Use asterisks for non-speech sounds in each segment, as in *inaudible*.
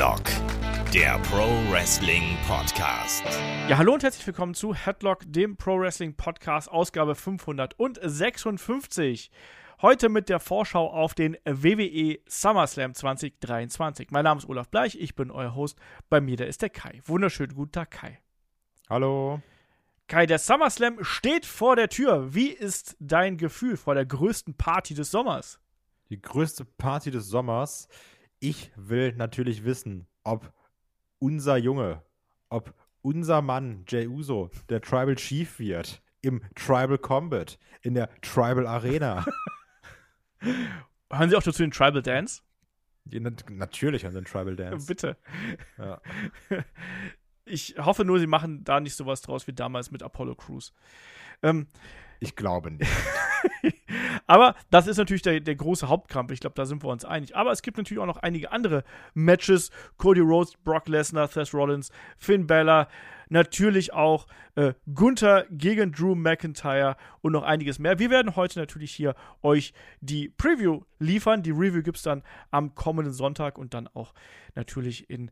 Headlock, der Pro Wrestling Podcast. Ja, hallo und herzlich willkommen zu Headlock, dem Pro Wrestling Podcast, Ausgabe 556. Heute mit der Vorschau auf den WWE SummerSlam 2023. Mein Name ist Olaf Bleich, ich bin euer Host. Bei mir, da ist der Kai. Wunderschönen guten Tag, Kai. Hallo. Kai, der SummerSlam steht vor der Tür. Wie ist dein Gefühl vor der größten Party des Sommers? Die größte Party des Sommers ich will natürlich wissen, ob unser Junge, ob unser Mann Jay Uso der Tribal Chief wird im Tribal Combat, in der Tribal Arena. Hören Sie auch dazu den Tribal Dance? Ja, natürlich an den Tribal Dance. *laughs* Bitte. Ja. *laughs* Ich hoffe nur, Sie machen da nicht sowas draus wie damals mit Apollo Crews. Ähm, ich glaube nicht. *laughs* *laughs* Aber das ist natürlich der, der große Hauptkampf. Ich glaube, da sind wir uns einig. Aber es gibt natürlich auch noch einige andere Matches. Cody Rhodes, Brock Lesnar, Seth Rollins, Finn Balor. Natürlich auch äh, Gunther gegen Drew McIntyre und noch einiges mehr. Wir werden heute natürlich hier euch die Preview liefern. Die Review gibt es dann am kommenden Sonntag und dann auch natürlich in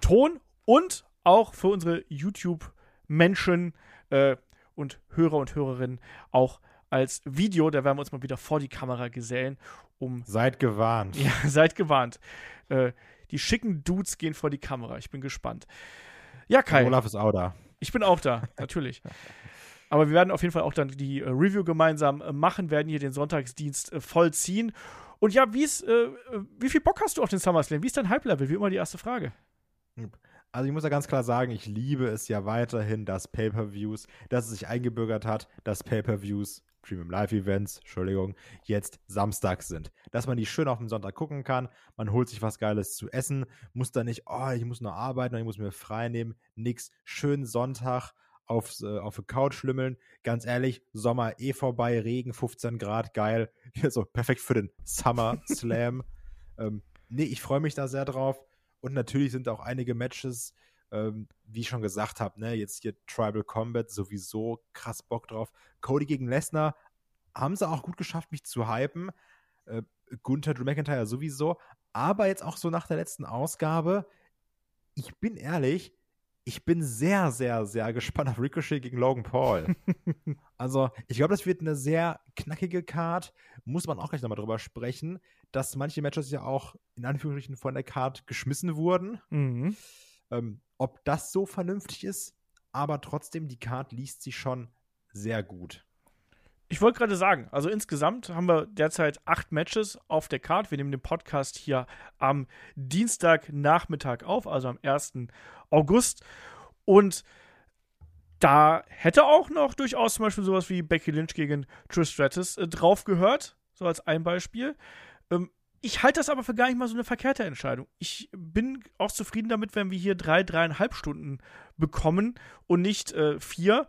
Ton und auch für unsere YouTube-Menschen äh, und Hörer und Hörerinnen auch als Video. Da werden wir uns mal wieder vor die Kamera gesellen, um. Seid gewarnt. Ja, *laughs* seid gewarnt. Äh, die schicken Dudes gehen vor die Kamera. Ich bin gespannt. Ja, Kai. Olaf ist auch da. Ich bin auch da, *laughs* natürlich. Aber wir werden auf jeden Fall auch dann die äh, Review gemeinsam äh, machen, werden hier den Sonntagsdienst äh, vollziehen. Und ja, wie ist, äh, wie viel Bock hast du auf den SummerSlam? Wie ist dein Hype-Level? Wie immer die erste Frage. Also ich muss ja ganz klar sagen, ich liebe es ja weiterhin, dass Pay-per-Views, dass es sich eingebürgert hat, dass Pay-per-Views Premium Live Events, Entschuldigung, jetzt samstags sind. Dass man die schön auf dem Sonntag gucken kann, man holt sich was Geiles zu essen, muss da nicht, oh, ich muss noch arbeiten, ich muss mir frei nehmen, nix, schön Sonntag aufs, äh, auf die Couch schlimmeln. Ganz ehrlich, Sommer eh vorbei, Regen, 15 Grad, geil. *laughs* so perfekt für den Summer Slam. *laughs* ähm, nee, ich freue mich da sehr drauf. Und natürlich sind auch einige Matches ähm, wie ich schon gesagt habe, ne, jetzt hier Tribal Combat sowieso krass Bock drauf. Cody gegen Lesnar haben sie auch gut geschafft, mich zu hypen. Äh, Gunther, Drew McIntyre sowieso. Aber jetzt auch so nach der letzten Ausgabe, ich bin ehrlich, ich bin sehr, sehr, sehr *laughs* gespannt auf Ricochet gegen Logan Paul. *laughs* also, ich glaube, das wird eine sehr knackige Card. Muss man auch gleich nochmal drüber sprechen, dass manche Matches ja auch in Anführungsstrichen von der Card geschmissen wurden. Mhm. Ähm, ob das so vernünftig ist, aber trotzdem, die Card liest sich schon sehr gut. Ich wollte gerade sagen, also insgesamt haben wir derzeit acht Matches auf der Card. Wir nehmen den Podcast hier am Dienstagnachmittag auf, also am 1. August. Und da hätte auch noch durchaus zum Beispiel sowas wie Becky Lynch gegen Trish Stratus äh, drauf gehört, so als ein Beispiel. Ähm, ich halte das aber für gar nicht mal so eine verkehrte Entscheidung. Ich bin auch zufrieden damit, wenn wir hier drei, dreieinhalb Stunden bekommen und nicht äh, vier.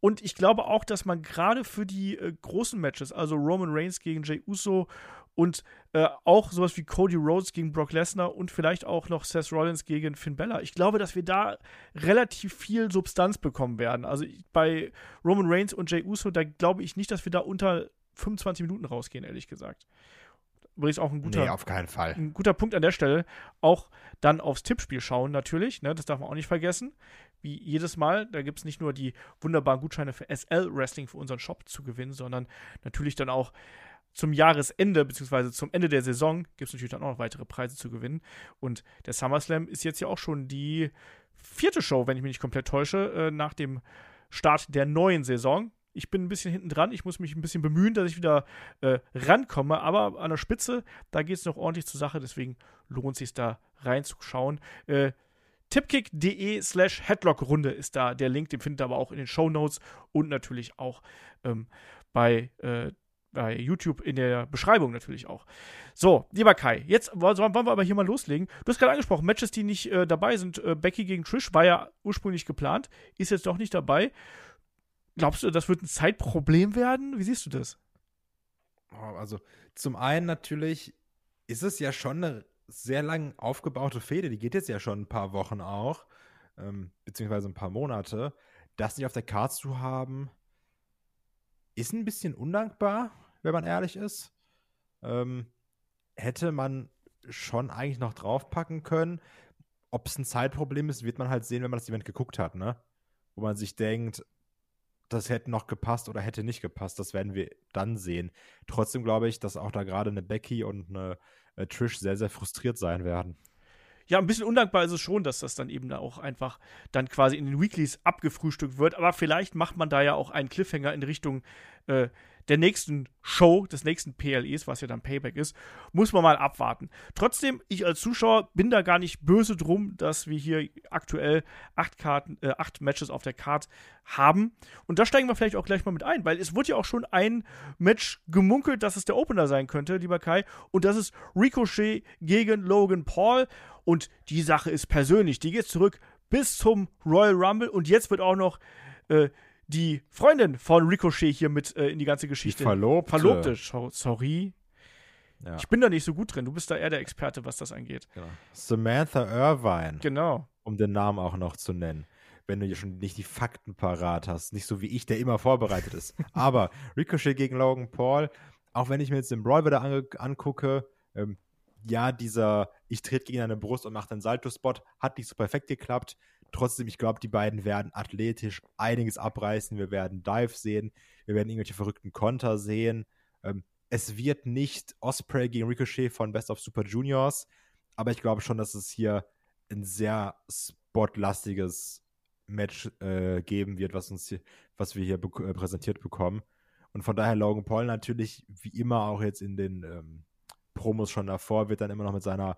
Und ich glaube auch, dass man gerade für die äh, großen Matches, also Roman Reigns gegen Jay Uso und äh, auch sowas wie Cody Rhodes gegen Brock Lesnar und vielleicht auch noch Seth Rollins gegen Finn Bella. Ich glaube, dass wir da relativ viel Substanz bekommen werden. Also bei Roman Reigns und Jay Uso, da glaube ich nicht, dass wir da unter 25 Minuten rausgehen, ehrlich gesagt. Übrigens auch ein guter, nee, auf keinen Fall. ein guter Punkt an der Stelle. Auch dann aufs Tippspiel schauen, natürlich. Ne, das darf man auch nicht vergessen. Wie jedes Mal, da gibt es nicht nur die wunderbaren Gutscheine für SL Wrestling für unseren Shop zu gewinnen, sondern natürlich dann auch zum Jahresende, beziehungsweise zum Ende der Saison, gibt es natürlich dann auch noch weitere Preise zu gewinnen. Und der SummerSlam ist jetzt ja auch schon die vierte Show, wenn ich mich nicht komplett täusche, äh, nach dem Start der neuen Saison. Ich bin ein bisschen hinten dran. Ich muss mich ein bisschen bemühen, dass ich wieder äh, rankomme. Aber an der Spitze, da geht es noch ordentlich zur Sache. Deswegen lohnt es sich da reinzuschauen. Äh, tipkick.de slash Headlock-Runde ist da der Link. Den findet ihr aber auch in den Show Notes und natürlich auch ähm, bei, äh, bei YouTube in der Beschreibung natürlich auch. So, lieber Kai, jetzt wollen wir aber hier mal loslegen. Du hast gerade angesprochen, Matches, die nicht äh, dabei sind. Äh, Becky gegen Trish war ja ursprünglich geplant, ist jetzt doch nicht dabei. Glaubst du, das wird ein Zeitproblem werden? Wie siehst du das? Also, zum einen natürlich ist es ja schon eine sehr lang aufgebaute Fehde. Die geht jetzt ja schon ein paar Wochen auch, ähm, beziehungsweise ein paar Monate. Das nicht auf der Karte zu haben, ist ein bisschen undankbar, wenn man ehrlich ist. Ähm, hätte man schon eigentlich noch draufpacken können. ob es ein Zeitproblem ist, wird man halt sehen, wenn man das Event geguckt hat, ne? Wo man sich denkt, das hätte noch gepasst oder hätte nicht gepasst. Das werden wir dann sehen. Trotzdem glaube ich, dass auch da gerade eine Becky und eine äh, Trish sehr, sehr frustriert sein werden. Ja, ein bisschen undankbar ist es schon, dass das dann eben da auch einfach dann quasi in den Weeklies abgefrühstückt wird. Aber vielleicht macht man da ja auch einen Cliffhanger in Richtung äh, der nächsten Show, des nächsten PLEs, was ja dann Payback ist, muss man mal abwarten. Trotzdem, ich als Zuschauer bin da gar nicht böse drum, dass wir hier aktuell acht, Karten, äh, acht Matches auf der Card haben. Und da steigen wir vielleicht auch gleich mal mit ein, weil es wurde ja auch schon ein Match gemunkelt, dass es der Opener sein könnte, lieber Kai. Und das ist Ricochet gegen Logan Paul. Und die Sache ist persönlich. Die geht zurück bis zum Royal Rumble. Und jetzt wird auch noch äh, die Freundin von Ricochet hier mit äh, in die ganze Geschichte. Die Verlobte. Verlobte. Sorry. Ja. Ich bin da nicht so gut drin. Du bist da eher der Experte, was das angeht. Genau. Samantha Irvine. Genau. Um den Namen auch noch zu nennen. Wenn du hier schon nicht die Fakten parat hast. Nicht so wie ich, der immer vorbereitet ist. *laughs* Aber Ricochet gegen Logan Paul, auch wenn ich mir jetzt den Brawl wieder an angucke, ähm, ja, dieser ich trete gegen eine Brust und mache den Salto-Spot, hat nicht so perfekt geklappt. Trotzdem, ich glaube, die beiden werden athletisch einiges abreißen. Wir werden Dive sehen, wir werden irgendwelche verrückten Konter sehen. Ähm, es wird nicht Osprey gegen Ricochet von Best of Super Juniors, aber ich glaube schon, dass es hier ein sehr spotlastiges Match äh, geben wird, was uns hier, was wir hier be äh, präsentiert bekommen. Und von daher Logan Paul natürlich wie immer auch jetzt in den ähm, Promos schon davor, wird dann immer noch mit seiner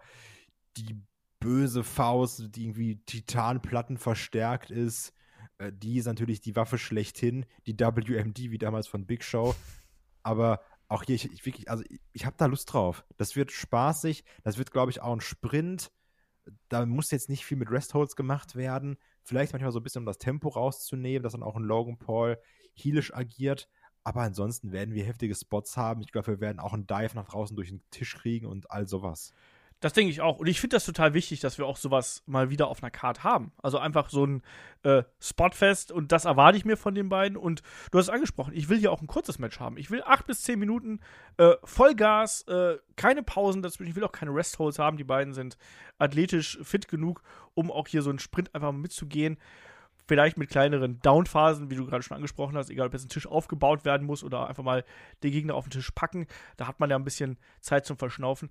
die böse Faust, die irgendwie Titanplatten verstärkt ist. Äh, die ist natürlich die Waffe schlechthin, die WMD wie damals von Big Show. Aber auch hier, ich, ich wirklich, also ich, ich habe da Lust drauf. Das wird spaßig, das wird, glaube ich, auch ein Sprint. Da muss jetzt nicht viel mit Restholds gemacht werden. Vielleicht manchmal so ein bisschen, um das Tempo rauszunehmen, dass dann auch ein Logan Paul heelisch agiert. Aber ansonsten werden wir heftige Spots haben. Ich glaube, wir werden auch einen Dive nach draußen durch den Tisch kriegen und all sowas. Das denke ich auch. Und ich finde das total wichtig, dass wir auch sowas mal wieder auf einer Karte haben. Also einfach so ein äh, Spotfest und das erwarte ich mir von den beiden. Und du hast es angesprochen, ich will hier auch ein kurzes Match haben. Ich will acht bis zehn Minuten äh, Vollgas, äh, keine Pausen dazwischen. Ich will auch keine Restholds haben. Die beiden sind athletisch fit genug, um auch hier so einen Sprint einfach mitzugehen vielleicht mit kleineren Downphasen, wie du gerade schon angesprochen hast, egal ob jetzt ein Tisch aufgebaut werden muss oder einfach mal den Gegner auf den Tisch packen. Da hat man ja ein bisschen Zeit zum Verschnaufen.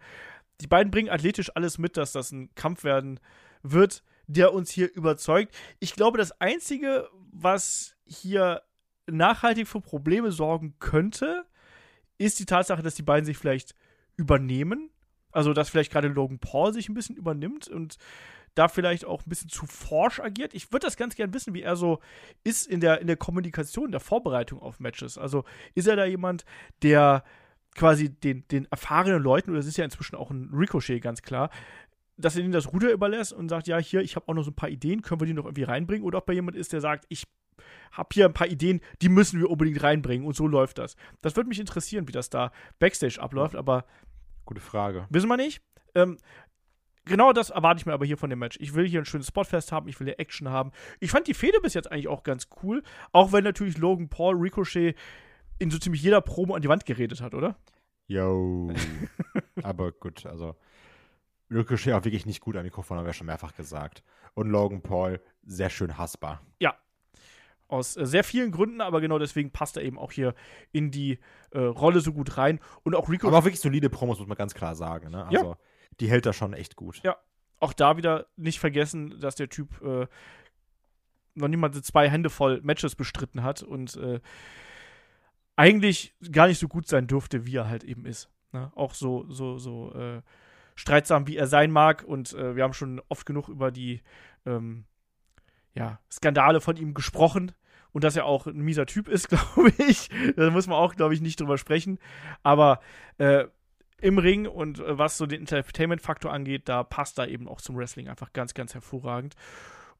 Die beiden bringen athletisch alles mit, dass das ein Kampf werden wird, der uns hier überzeugt. Ich glaube, das Einzige, was hier nachhaltig für Probleme sorgen könnte, ist die Tatsache, dass die beiden sich vielleicht übernehmen. Also, dass vielleicht gerade Logan Paul sich ein bisschen übernimmt und da vielleicht auch ein bisschen zu forsch agiert. Ich würde das ganz gern wissen, wie er so ist in der, in der Kommunikation, der Vorbereitung auf Matches. Also ist er da jemand, der quasi den, den erfahrenen Leuten, oder das ist ja inzwischen auch ein Ricochet ganz klar, dass er ihnen das Ruder überlässt und sagt, ja, hier, ich habe auch noch so ein paar Ideen, können wir die noch irgendwie reinbringen? Oder ob er jemand ist, der sagt, ich habe hier ein paar Ideen, die müssen wir unbedingt reinbringen und so läuft das. Das würde mich interessieren, wie das da Backstage abläuft, aber Gute Frage. wissen wir nicht. Ähm, genau das erwarte ich mir aber hier von dem Match. Ich will hier ein schönes Spotfest haben, ich will hier Action haben. Ich fand die Fehde bis jetzt eigentlich auch ganz cool, auch wenn natürlich Logan Paul Ricochet in so ziemlich jeder Promo an die Wand geredet hat, oder? Yo. *laughs* Aber gut, also Ricochet auch wirklich nicht gut am Mikrofon, haben wir schon mehrfach gesagt. Und Logan Paul sehr schön hassbar. Ja. Aus äh, sehr vielen Gründen, aber genau deswegen passt er eben auch hier in die äh, Rolle so gut rein. Und auch Ricochet. Aber auch wirklich solide Promos, muss man ganz klar sagen. Ne? Also, Ja. Die hält er schon echt gut. Ja. Auch da wieder nicht vergessen, dass der Typ äh, noch niemand zwei Hände voll Matches bestritten hat und äh, eigentlich gar nicht so gut sein dürfte, wie er halt eben ist. Ne? Auch so, so, so äh, streitsam, wie er sein mag. Und äh, wir haben schon oft genug über die ähm, ja, Skandale von ihm gesprochen. Und dass er auch ein mieser Typ ist, *laughs* glaube ich. Da muss man auch, glaube ich, nicht drüber sprechen. Aber äh, im Ring und äh, was so den Entertainment-Faktor angeht, da passt er eben auch zum Wrestling einfach ganz, ganz hervorragend.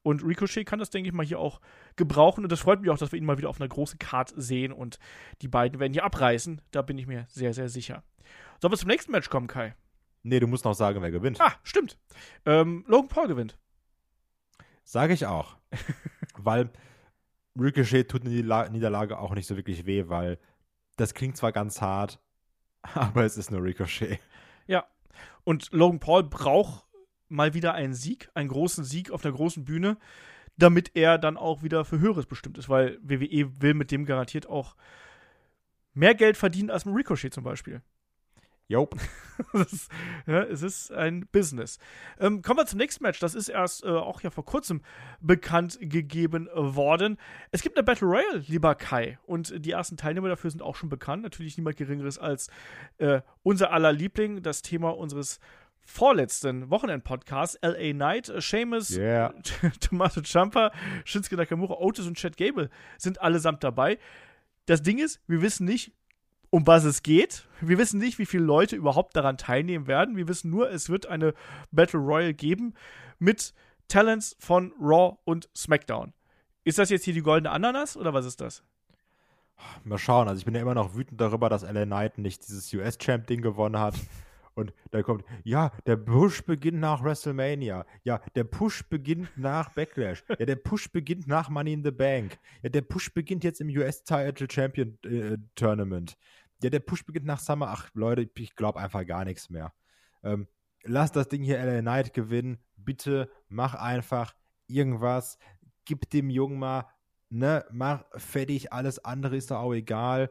Und Ricochet kann das, denke ich mal, hier auch gebrauchen. Und das freut mich auch, dass wir ihn mal wieder auf einer großen Card sehen. Und die beiden werden hier abreißen. Da bin ich mir sehr, sehr sicher. Sollen wir zum nächsten Match kommen, Kai? Nee, du musst noch sagen, wer gewinnt. Ah, stimmt. Ähm, Logan Paul gewinnt. Sage ich auch. *laughs* weil Ricochet tut eine Niederla- Niederlage auch nicht so wirklich weh, weil das klingt zwar ganz hart, aber es ist nur Ricochet. Ja. Und Logan Paul braucht mal wieder einen Sieg, einen großen Sieg auf einer großen Bühne, damit er dann auch wieder für Höheres bestimmt ist, weil WWE will mit dem garantiert auch mehr Geld verdienen als mit Ricochet zum Beispiel. Jo. *laughs* ja, es ist ein Business. Ähm, kommen wir zum nächsten Match. Das ist erst äh, auch ja vor kurzem bekannt gegeben worden. Es gibt eine Battle Royale, lieber Kai. Und die ersten Teilnehmer dafür sind auch schon bekannt. Natürlich niemand Geringeres als äh, unser aller Liebling, das Thema unseres vorletzten Wochenend-Podcasts, LA Knight, Seamus, Yeah. *laughs* Tommaso Ciampa, Shinsuke Nakamura, Otis und Chad Gable sind allesamt dabei. Das Ding ist, wir wissen nicht, um was es geht. Wir wissen nicht, wie viele Leute überhaupt daran teilnehmen werden. Wir wissen nur, es wird eine Battle Royale geben mit Talents von Raw und SmackDown. Ist das jetzt hier die goldene Ananas oder was ist das? Mal schauen. Also ich bin ja immer noch wütend darüber, dass LA Knight nicht dieses US-Champ-Ding gewonnen hat. Und da kommt, ja, der Push beginnt nach WrestleMania. Ja, der Push beginnt nach Backlash. Ja, der Push beginnt nach Money in the Bank. Ja, der Push beginnt jetzt im US Title Champion äh, Tournament. Ja, der Push beginnt nach Summer. Ach, Leute, ich glaube einfach gar nichts mehr. Ähm, lass das Ding hier LA Knight gewinnen. Bitte mach einfach irgendwas. Gib dem Jungen mal, ne, mach fertig. Alles andere ist doch auch egal.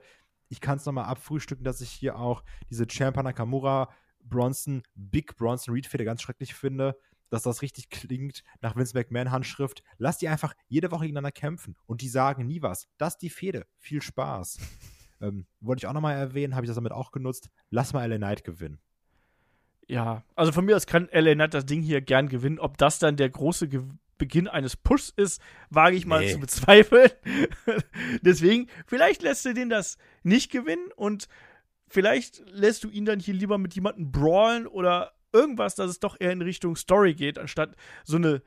Ich kann es nochmal abfrühstücken, dass ich hier auch diese Champa Nakamura Bronson, Big Bronson Reed Feder ganz schrecklich finde, dass das richtig klingt nach Vince McMahon Handschrift. Lass die einfach jede Woche gegeneinander kämpfen und die sagen nie was. Das ist die Fehde. Viel Spaß. *laughs* ähm, wollte ich auch nochmal erwähnen, habe ich das damit auch genutzt. Lass mal LA Knight gewinnen. Ja, also von mir aus kann LA Knight das Ding hier gern gewinnen. Ob das dann der große Ge Beginn eines Pushs ist, wage ich mal Nee. zu bezweifeln. *laughs* Deswegen, vielleicht lässt du den das nicht gewinnen und vielleicht lässt du ihn dann hier lieber mit jemandem brawlen oder irgendwas, dass es doch eher in Richtung Story geht, anstatt so eine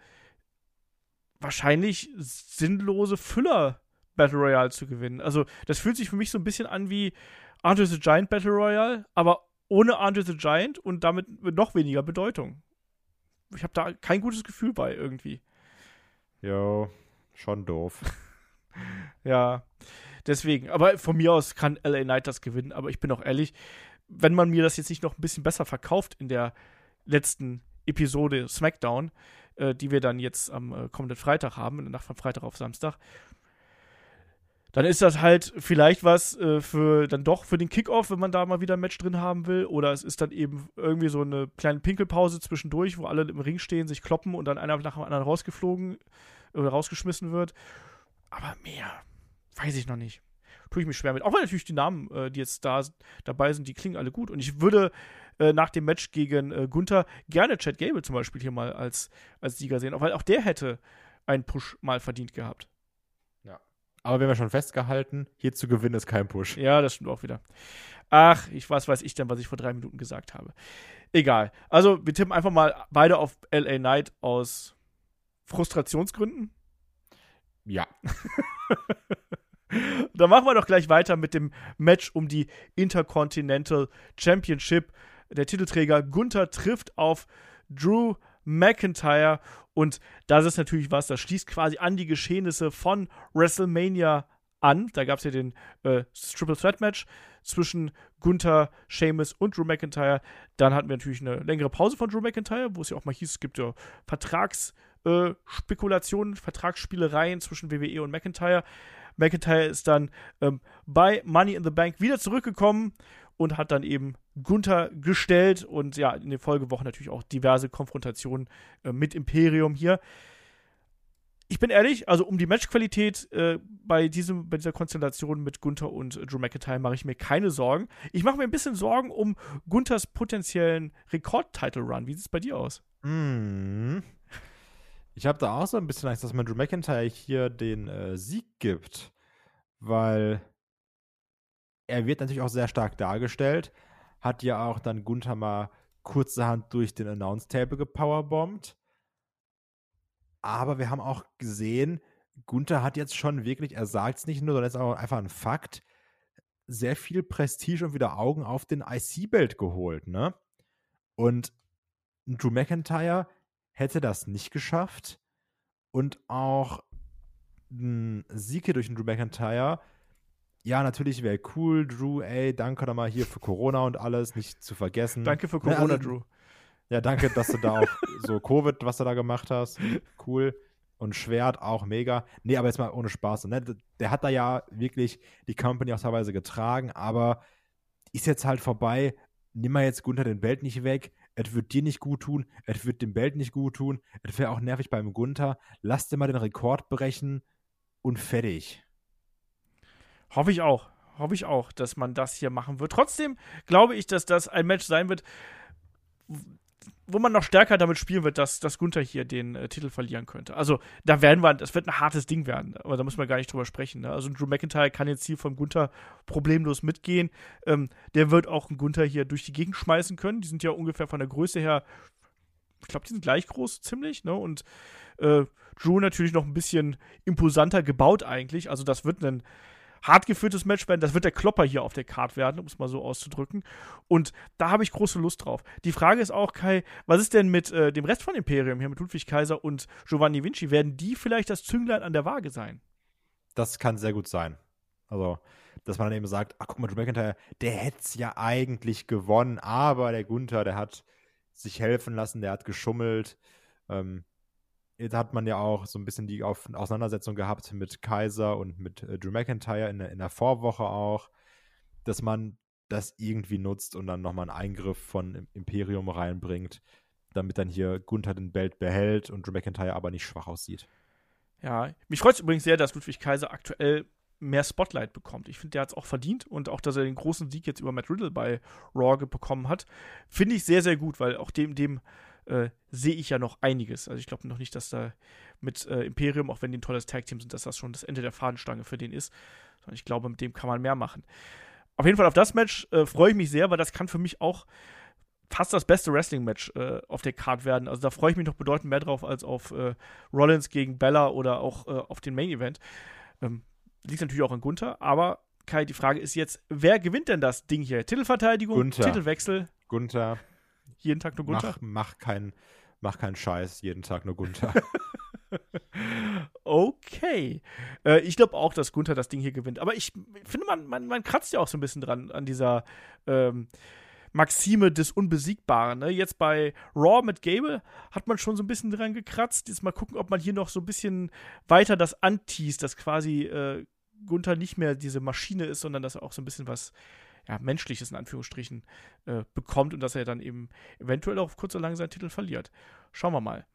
wahrscheinlich sinnlose Füller Battle Royale zu gewinnen. Also, das fühlt sich für mich so ein bisschen an wie Andre the Giant Battle Royale, aber ohne Andre the Giant und damit mit noch weniger Bedeutung. Ich habe da kein gutes Gefühl bei irgendwie. Jo, schon doof. *laughs* Ja, deswegen. Aber von mir aus kann LA Knight das gewinnen. Aber ich bin auch ehrlich, wenn man mir das jetzt nicht noch ein bisschen besser verkauft in der letzten Episode SmackDown, äh, die wir dann jetzt am äh, kommenden Freitag haben, in der Nacht von Freitag auf Samstag, dann ist das halt vielleicht was äh, für dann doch für den Kickoff, wenn man da mal wieder ein Match drin haben will. Oder es ist dann eben irgendwie so eine kleine Pinkelpause zwischendurch, wo alle im Ring stehen, sich kloppen und dann einer nach dem anderen rausgeflogen oder rausgeschmissen wird. Aber mehr weiß ich noch nicht. Tue ich mich schwer mit. Auch weil natürlich die Namen, äh, die jetzt da dabei sind, die klingen alle gut. Und ich würde äh, nach dem Match gegen äh, Gunther gerne Chad Gable zum Beispiel hier mal als, als Sieger sehen. Auch weil auch der hätte einen Push mal verdient gehabt. Aber wir haben ja schon festgehalten, hier zu gewinnen ist kein Push. Ja, das stimmt auch wieder. Ach, ich was weiß ich denn, was ich vor drei Minuten gesagt habe. Egal. Also, wir tippen einfach mal beide auf LA Knight aus Frustrationsgründen. Ja. *laughs* Dann machen wir doch gleich weiter mit dem Match um die Intercontinental Championship. Der Titelträger Gunther trifft auf Drew McIntyre und das ist natürlich was, das schließt quasi an die Geschehnisse von WrestleMania an. Da gab es ja den äh, Triple Threat Match zwischen Gunther, Sheamus und Drew McIntyre. Dann hatten wir natürlich eine längere Pause von Drew McIntyre, wo es ja auch mal hieß, es gibt ja Vertragsspekulationen, äh, Vertragsspielereien zwischen WWE und McIntyre. McIntyre ist dann ähm, bei Money in the Bank wieder zurückgekommen und hat dann eben Gunther gestellt und ja, in den Folgewochen natürlich auch diverse Konfrontationen äh, mit Imperium hier. Ich bin ehrlich, also um die Matchqualität äh, bei, diesem, bei dieser Konstellation mit Gunther und äh, Drew McIntyre mache ich mir keine Sorgen. Ich mache mir ein bisschen Sorgen um Gunthers potenziellen Rekord-Title-Run. Wie sieht es bei dir aus? Mm. Ich habe da auch so ein bisschen Angst, dass man Drew McIntyre hier den äh, Sieg gibt, weil er wird natürlich auch sehr stark dargestellt, hat ja auch dann Gunther mal kurzerhand durch den Announce-Table gepowerbombt. Aber wir haben auch gesehen, Gunther hat jetzt schon wirklich, er sagt es nicht nur, sondern es ist auch einfach ein Fakt, sehr viel Prestige und wieder Augen auf den IC-Belt geholt, ne? Und Drew McIntyre hätte das nicht geschafft. Und auch ein Sieg hier durch den Drew McIntyre. Ja, natürlich wäre cool, Drew, ey, danke nochmal hier für Corona und alles, nicht zu vergessen. Danke für Ne, Corona, also- Drew. Ja, danke, dass du da auch *laughs* so Covid, was du da gemacht hast. Cool. Und Schwert auch mega. Nee, aber jetzt mal ohne Spaß. Ne? Der hat da ja wirklich die Company auch teilweise getragen, aber ist jetzt halt vorbei. Nimm mal jetzt Gunther den Belt nicht weg. Es wird dir nicht gut tun. Es wird dem Belt nicht gut tun. Es wäre auch nervig beim Gunther. Lass dir mal den Rekord brechen und fertig. Hoffe ich auch. Hoffe ich auch, dass man das hier machen wird. Trotzdem glaube ich, dass das ein Match sein wird, wo man noch stärker damit spielen wird, dass, dass Gunther hier den äh, Titel verlieren könnte. Also, da werden wir, das wird ein hartes Ding werden, aber da muss man gar nicht drüber sprechen. Ne? Also, Drew McIntyre kann jetzt hier von Gunther problemlos mitgehen. Ähm, der wird auch einen Gunther hier durch die Gegend schmeißen können. Die sind ja ungefähr von der Größe her, ich glaube, die sind gleich groß, ziemlich, ne? Und äh, Drew natürlich noch ein bisschen imposanter gebaut eigentlich. Also, das wird ein hart geführtes Match werden. Das wird der Klopper hier auf der Card werden, um es mal so auszudrücken. Und da habe ich große Lust drauf. Die Frage ist auch, Kai, was ist denn mit äh, dem Rest von Imperium hier, mit Ludwig Kaiser und Giovanni Vinci? Werden die vielleicht das Zünglein an der Waage sein? Das kann sehr gut sein. Also, dass man dann eben sagt, ach guck mal, Drew McIntyre, der hätte es ja eigentlich gewonnen, aber der Gunther, der hat sich helfen lassen, der hat geschummelt. Ähm, Jetzt hat man ja auch so ein bisschen die Auseinandersetzung gehabt mit Kaiser und mit äh, Drew McIntyre in der, in der Vorwoche auch, dass man das irgendwie nutzt und dann nochmal einen Eingriff von Imperium reinbringt, damit dann hier Gunther den Belt behält und Drew McIntyre aber nicht schwach aussieht. Ja, mich freut es übrigens sehr, dass Ludwig Kaiser aktuell mehr Spotlight bekommt. Ich finde, der hat es auch verdient und auch, dass er den großen Sieg jetzt über Matt Riddle bei Raw bekommen hat, finde ich sehr, sehr gut, weil auch dem, dem äh, sehe ich ja noch einiges. Also ich glaube noch nicht, dass da mit äh, Imperium, auch wenn die ein tolles Tag-Team sind, dass das schon das Ende der Fahnenstange für den ist. Sondern ich glaube, mit dem kann man mehr machen. Auf jeden Fall auf das Match äh, freue ich mich sehr, weil das kann für mich auch fast das beste Wrestling-Match äh, auf der Card werden. Also da freue ich mich noch bedeutend mehr drauf als auf äh, Rollins gegen Bella oder auch auf den Main-Event. Ähm, liegt natürlich auch an Gunther, aber Kai, die Frage ist jetzt, wer gewinnt denn das Ding hier? Titelverteidigung, Gunther. Titelwechsel? Gunther. Jeden Tag nur Gunther? Mach, mach, kein, mach keinen Scheiß, jeden Tag nur Gunther. *laughs* okay. Äh, ich glaube auch, dass Gunther das Ding hier gewinnt. Aber ich finde, man, man, man kratzt ja auch so ein bisschen dran an dieser ähm, Maxime des Unbesiegbaren. Ne? Jetzt bei Raw mit Gable hat man schon so ein bisschen dran gekratzt. Jetzt mal gucken, ob man hier noch so ein bisschen weiter das anteast, dass quasi äh, Gunther nicht mehr diese Maschine ist, sondern dass er auch so ein bisschen was ja, Menschliches in Anführungsstrichen äh, bekommt und dass er dann eben eventuell auch kurz oder lang seinen Titel verliert. Schauen wir mal.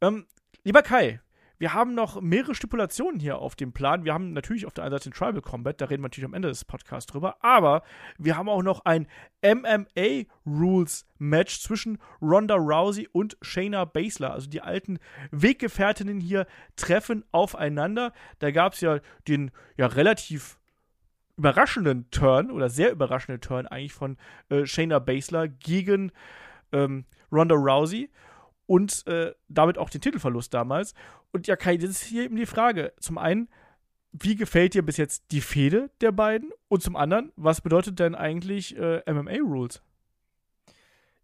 Ähm, lieber Kai, wir haben noch mehrere Stipulationen hier auf dem Plan. Wir haben natürlich auf der einen Seite den Tribal Combat, da reden wir natürlich am Ende des Podcasts drüber, aber wir haben auch noch ein MMA Rules Match zwischen Ronda Rousey und Shayna Baszler. Also die alten Weggefährtinnen hier treffen aufeinander. Da gab es ja den ja relativ überraschenden Turn oder sehr überraschenden Turn eigentlich von äh, Shayna Baszler gegen ähm, Ronda Rousey und äh, damit auch den Titelverlust damals. Und ja, Kai, das ist hier eben die Frage. Zum einen, wie gefällt dir bis jetzt die Fehde der beiden? Und zum anderen, was bedeutet denn eigentlich äh, MMA-Rules?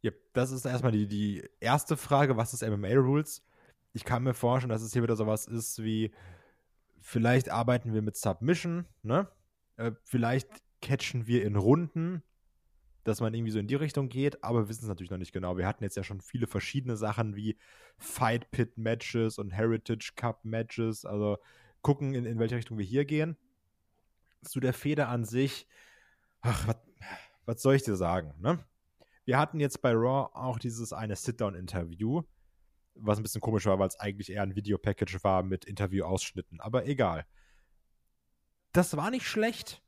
Ja, das ist erstmal die, die erste Frage, was ist MMA-Rules? Ich kann mir vorstellen, dass es hier wieder sowas ist wie, vielleicht arbeiten wir mit Submission, ne? Äh, vielleicht catchen wir in Runden, dass man irgendwie so in die Richtung geht, aber wir wissen es natürlich noch nicht genau. Wir hatten jetzt ja schon viele verschiedene Sachen wie Fight Pit Matches und Heritage Cup Matches, also gucken, in, in welche Richtung wir hier gehen. Zu der Feder an sich, ach, was soll ich dir sagen, ne? Wir hatten jetzt bei Raw auch dieses eine Sit-Down-Interview, was ein bisschen komisch war, weil es eigentlich eher ein Videopackage war mit Interview-Ausschnitten, aber egal das war nicht schlecht.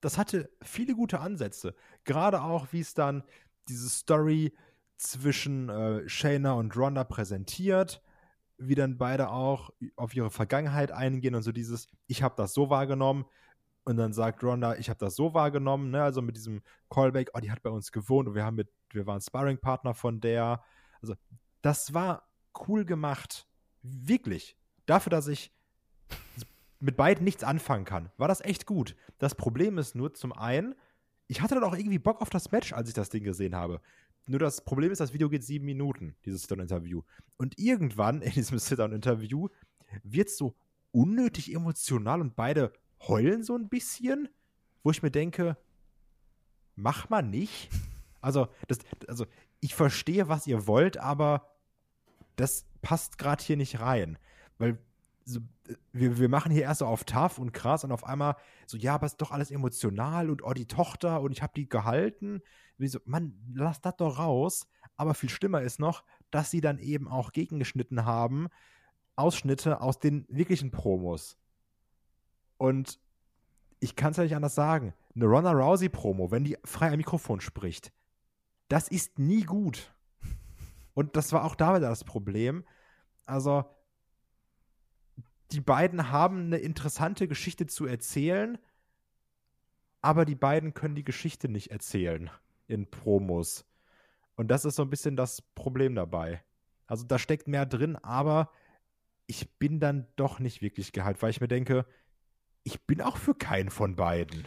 Das hatte viele gute Ansätze. Gerade auch, wie es dann diese Story zwischen äh, Shayna und Ronda präsentiert, wie dann beide auch auf ihre Vergangenheit eingehen und so dieses, ich habe das so wahrgenommen und dann sagt Ronda, ich habe das so wahrgenommen, ne? also mit diesem Callback, oh, die hat bei uns gewohnt und wir haben mit, wir waren Sparringpartner von der. Also das war cool gemacht, wirklich. Dafür, dass ich mit beiden nichts anfangen kann, war das echt gut. Das Problem ist nur zum einen, ich hatte dann auch irgendwie Bock auf das Match, als ich das Ding gesehen habe. Nur das Problem ist, das Video geht sieben Minuten, dieses Sit-Down-Interview. Und irgendwann in diesem *laughs* Sit-Down-Interview wird es so unnötig emotional und beide heulen so ein bisschen, wo ich mir denke, mach mal nicht. Also, das, also ich verstehe, was ihr wollt, aber das passt gerade hier nicht rein. Weil so, wir, wir machen hier erst so auf tough und krass und auf einmal so, ja, aber ist doch alles emotional und oh, die Tochter und ich habe die gehalten. Wie so, Mann, lass das doch raus. Aber viel schlimmer ist noch, dass sie dann eben auch gegengeschnitten haben, Ausschnitte aus den wirklichen Promos. Und ich kann es ja nicht anders sagen. Eine Ronda Rousey-Promo, wenn die frei am Mikrofon spricht, das ist nie gut. Und das war auch da wieder das Problem. Also, die beiden haben eine interessante Geschichte zu erzählen, aber die beiden können die Geschichte nicht erzählen in Promos. Und das ist so ein bisschen das Problem dabei. Also da steckt mehr drin, aber ich bin dann doch nicht wirklich gehalten, weil ich mir denke, ich bin auch für keinen von beiden.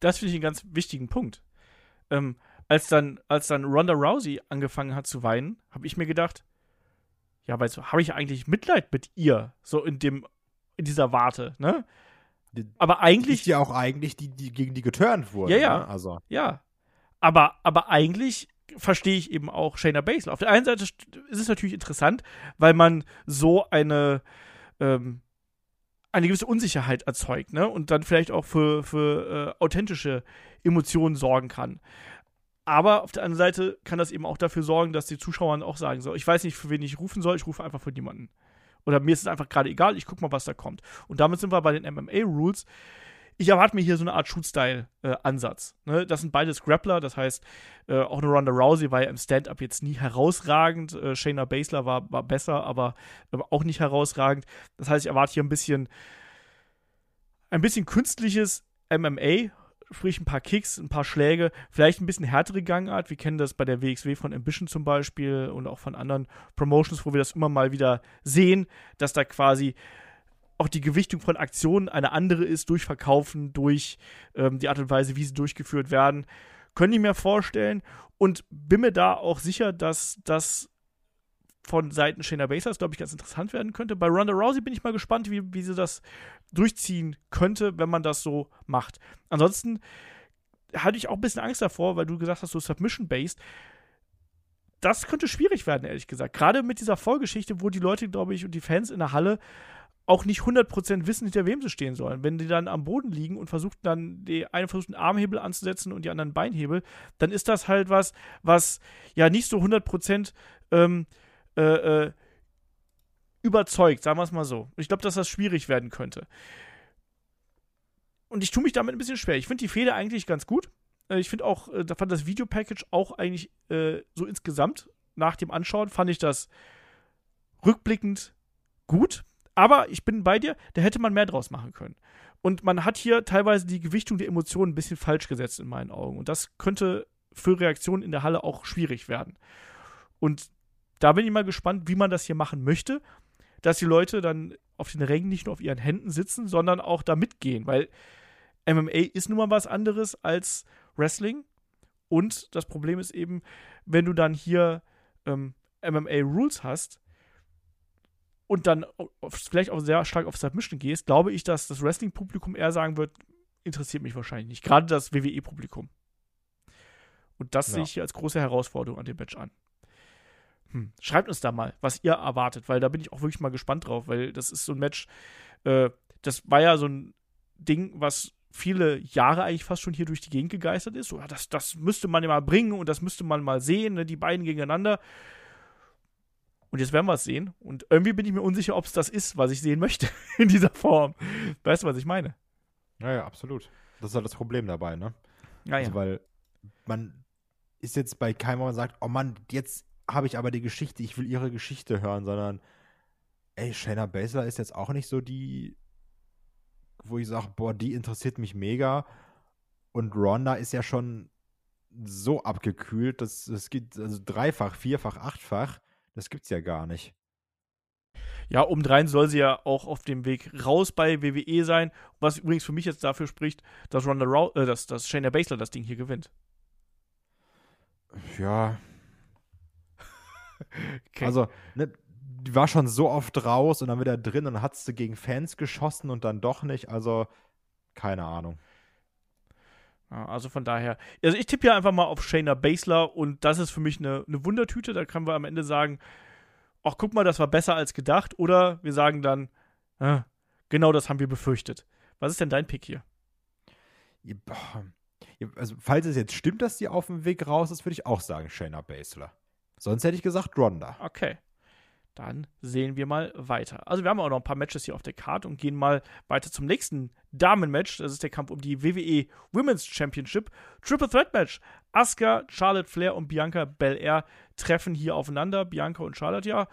Das finde ich einen ganz wichtigen Punkt. Ähm, als dann, als dann Ronda Rousey angefangen hat zu weinen, habe ich mir gedacht, ja, weißt du, habe ich eigentlich Mitleid mit ihr, so in dem, in dieser Warte, ne? Aber eigentlich. Ist ja auch eigentlich die, die gegen die geturnt wurde. Ja, ja. Ne? Also. Ja. Aber, aber eigentlich verstehe ich eben auch Shayna Baszler. Auf der einen Seite ist es natürlich interessant, weil man so eine, ähm, eine gewisse Unsicherheit erzeugt, ne? Und dann vielleicht auch für, für äh, authentische Emotionen sorgen kann. Aber auf der anderen Seite kann das eben auch dafür sorgen, dass die Zuschauer auch sagen so, ich weiß nicht, für wen ich rufen soll, ich rufe einfach für niemanden. Oder mir ist es einfach gerade egal, ich guck mal, was da kommt. Und damit sind wir bei den MMA-Rules. Ich erwarte mir hier so eine Art Shoot-Style-Ansatz. Äh, ne? Das sind beides Grappler, das heißt, äh, auch eine Ronda Rousey war ja im Stand-Up jetzt nie herausragend. Äh, Shayna Baszler war, war besser, aber, auch nicht herausragend. Das heißt, ich erwarte hier ein bisschen, ein bisschen künstliches MMA sprich ein paar Kicks, ein paar Schläge, vielleicht ein bisschen härtere Gangart. Wir kennen das bei der WXW von Ambition zum Beispiel und auch von anderen Promotions, wo wir das immer mal wieder sehen, dass da quasi auch die Gewichtung von Aktionen eine andere ist durch Verkaufen, durch ähm, die Art und Weise, wie sie durchgeführt werden. Können die mir vorstellen und bin mir da auch sicher, dass das von Seiten Shayna Baszler, glaube ich, ganz interessant werden könnte. Bei Ronda Rousey bin ich mal gespannt, wie, wie sie das durchziehen könnte, wenn man das so macht. Ansonsten hatte ich auch ein bisschen Angst davor, weil du gesagt hast, so Submission-based. Das könnte schwierig werden, ehrlich gesagt. Gerade mit dieser Vorgeschichte, wo die Leute, glaube ich, und die Fans in der Halle auch nicht 100% wissen, hinter wem sie stehen sollen. Wenn die dann am Boden liegen und versuchen dann, die eine versucht einen Armhebel anzusetzen und die anderen Beinhebel, dann ist das halt was, was ja nicht so 100% ähm, äh, äh, überzeugt, sagen wir es mal so. Ich glaube, dass das schwierig werden könnte. Und ich tue mich damit ein bisschen schwer. Ich finde die Fehler eigentlich ganz gut. Äh, ich finde auch, äh, da fand das Videopackage auch eigentlich äh, so insgesamt nach dem Anschauen fand ich das rückblickend gut. Aber ich bin bei dir, da hätte man mehr draus machen können. Und man hat hier teilweise die Gewichtung der Emotionen ein bisschen falsch gesetzt in meinen Augen. Und das könnte für Reaktionen in der Halle auch schwierig werden. Und da bin ich mal gespannt, wie man das hier machen möchte, dass die Leute dann auf den Rängen nicht nur auf ihren Händen sitzen, sondern auch da mitgehen, weil MMA ist nun mal was anderes als Wrestling. Und das Problem ist eben, wenn du dann hier ähm, MMA-Rules hast und dann vielleicht auch sehr stark auf Submission gehst, glaube ich, dass das Wrestling-Publikum eher sagen wird, interessiert mich wahrscheinlich nicht. Gerade das WWE-Publikum. Und das ja. sehe ich hier als große Herausforderung an dem Match an. Hm. Schreibt uns da mal, was ihr erwartet, weil da bin ich auch wirklich mal gespannt drauf, weil das ist so ein Match, äh, das war ja so ein Ding, was viele Jahre eigentlich fast schon hier durch die Gegend gegeistert ist. So, ja, das, das müsste man ja mal bringen und das müsste man mal sehen, ne, die beiden gegeneinander. Und jetzt werden wir es sehen. Und irgendwie bin ich mir unsicher, ob es das ist, was ich sehen möchte *laughs* in dieser Form. Weißt du, was ich meine? Ja, ja, absolut. Das ist halt das Problem dabei, ne? Ja, also, ja. weil man ist jetzt bei keinem, wo man sagt, oh Mann, jetzt habe ich aber die Geschichte, ich will ihre Geschichte hören, sondern ey, Shayna Baszler ist jetzt auch nicht so die, wo ich sage, boah, die interessiert mich mega. Und Ronda ist ja schon so abgekühlt, dass es gibt also dreifach, vierfach, achtfach, das gibt's ja gar nicht. Ja, obendrein soll sie ja auch auf dem Weg raus bei WWE sein, was übrigens für mich jetzt dafür spricht, dass Ronda äh, dass, dass Shayna Baszler das Ding hier gewinnt. Ja, *laughs* Okay. Also, ne, die war schon so oft raus und dann wieder drin und hat sie gegen Fans geschossen und dann doch nicht. Also, keine Ahnung. Also von daher, also ich tippe ja einfach mal auf Shayna Baszler und das ist für mich eine, eine Wundertüte. Da können wir am Ende sagen, ach guck mal, das war besser als gedacht. Oder wir sagen dann, äh, genau das haben wir befürchtet. Was ist denn dein Pick hier? Also, falls es jetzt stimmt, dass die auf dem Weg raus ist, würde ich auch sagen Shayna Baszler. Sonst hätte ich gesagt Ronda. Okay. Dann sehen wir mal weiter. Also wir haben auch noch ein paar Matches hier auf der Karte und gehen mal weiter zum nächsten Damenmatch. Das ist der Kampf um die WWE Women's Championship. Triple Threat Match. Asuka, Charlotte Flair und Bianca Belair treffen hier aufeinander. Bianca und Charlotte, ja.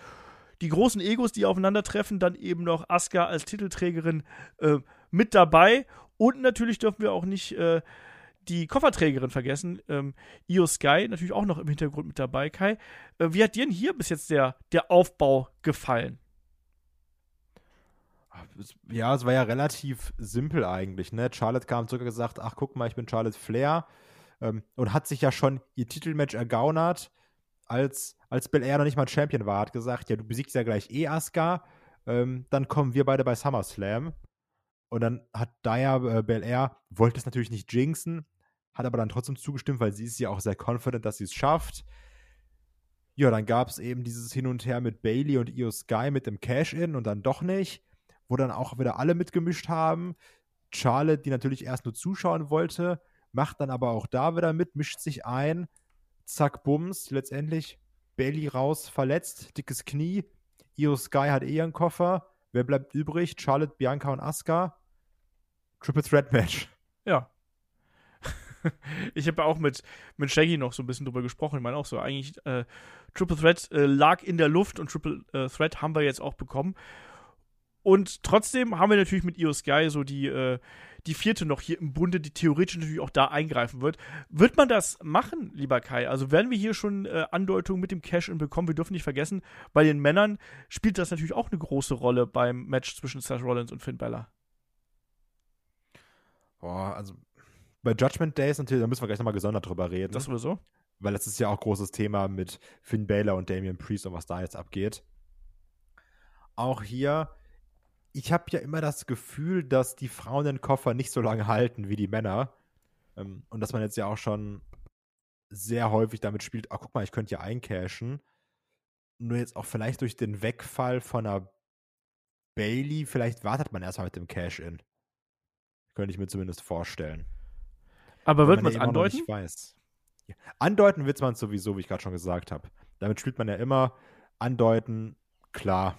Die großen Egos, die aufeinandertreffen. Dann eben noch Asuka als Titelträgerin äh, mit dabei. Und natürlich dürfen wir auch nicht äh, die Kofferträgerin vergessen, ähm, Io Sky, natürlich auch noch im Hintergrund mit dabei. Kai, äh, wie hat dir denn hier bis jetzt der, der Aufbau gefallen? Es- Ja, es war ja relativ simpel eigentlich. Ne? Charlotte kam zurück und gesagt, ach guck mal, ich bin Charlotte Flair ähm, und hat sich ja schon ihr Titelmatch ergaunert, als, als Belair noch nicht mal Champion war. Hat gesagt, ja, du besiegst ja gleich eh Asuka, ähm, dann kommen wir beide bei SummerSlam. Und dann hat Daya äh, Belair, wollte es natürlich nicht jinxen, hat aber dann trotzdem zugestimmt, weil sie ist ja auch sehr confident, dass sie es schafft. Ja, dann gab es eben dieses Hin und Her mit Bailey und Io Sky mit dem Cash-In und dann doch nicht, wo dann auch wieder alle mitgemischt haben. Charlotte, die natürlich erst nur zuschauen wollte, macht dann aber auch da wieder mit, mischt sich ein. Zack, Bums, letztendlich Bailey raus, verletzt, dickes Knie. Io Sky hat eh ihren Koffer. Wer bleibt übrig? Charlotte, Bianca und Asuka. Triple Threat Match. Ja. *laughs* ich habe auch mit, mit Shaggy noch so ein bisschen drüber gesprochen. Ich meine auch so, eigentlich äh, Triple Threat äh, lag in der Luft und Triple äh, Threat haben wir jetzt auch bekommen. Und trotzdem haben wir natürlich mit Io Sky so die, äh, die vierte noch hier im Bunde, die theoretisch natürlich auch da eingreifen wird. Wird man das machen, lieber Kai? Also werden wir hier schon äh, Andeutungen mit dem Cash-In bekommen? Wir dürfen nicht vergessen, bei den Männern spielt das natürlich auch eine große Rolle beim Match zwischen Seth Rollins und Finn Balor. Boah, also bei Judgment Days natürlich, da müssen wir gleich nochmal gesondert drüber reden. Das sowieso? weil das ist ja auch großes Thema mit Finn Balor und Damian Priest und was da jetzt abgeht. Auch hier, ich habe ja immer das Gefühl, dass die Frauen den Koffer nicht so lange halten wie die Männer. Ähm, und dass man jetzt ja auch schon sehr häufig damit spielt, ach guck mal, ich könnte ja eincashen. Nur jetzt auch vielleicht durch den Wegfall von einer Bailey, vielleicht wartet man erstmal mit dem Cash-In. Könnte ich mir zumindest vorstellen. Aber wird man es andeuten? nicht weiß. Ja. Andeuten wird man sowieso, wie ich gerade schon gesagt habe. Damit spielt man ja immer. Andeuten, klar.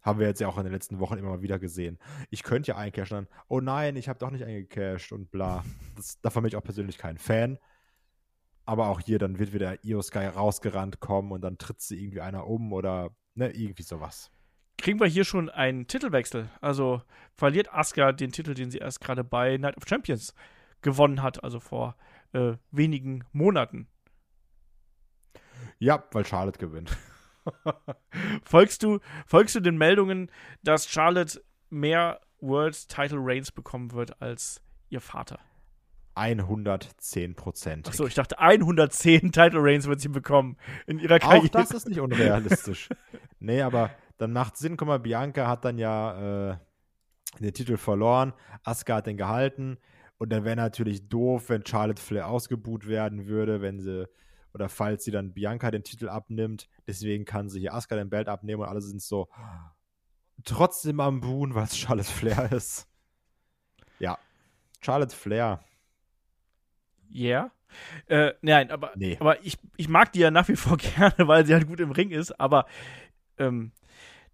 Haben wir jetzt ja auch in den letzten Wochen immer mal wieder gesehen. Ich könnte ja eincashen, dann, oh nein, ich habe doch nicht eingecashed und bla. Das, davon bin ich auch persönlich kein Fan. Aber auch hier, dann wird wieder Io Sky rausgerannt kommen und dann tritt sie irgendwie einer um oder ne, irgendwie sowas. Kriegen wir hier schon einen Titelwechsel? Also verliert Asuka den Titel, den sie erst gerade bei Night of Champions gewonnen hat, also vor äh, wenigen Monaten. Ja, weil Charlotte gewinnt. *laughs* folgst, du, folgst du den Meldungen, dass Charlotte mehr World Title Reigns bekommen wird als ihr Vater? 110 Prozent. Achso, ich dachte 110 Title Reigns wird sie bekommen in ihrer Karriere. Auch das ist nicht unrealistisch. *laughs* nee, aber dann macht Sinn. Guck mal, Bianca hat dann ja äh, den Titel verloren. Asuka hat den gehalten. Und dann wäre natürlich doof, wenn Charlotte Flair ausgebuht werden würde, wenn sie, oder falls sie dann Bianca den Titel abnimmt. Deswegen kann sie hier Asuka den Belt abnehmen und alle sind so trotzdem am Buhen, weil es Charlotte Flair *laughs* ist. Ja, Charlotte Flair. Yeah. Äh, nein, aber, Nee. aber ich, ich mag die ja nach wie vor *laughs* gerne, weil sie halt gut im Ring ist, aber ähm,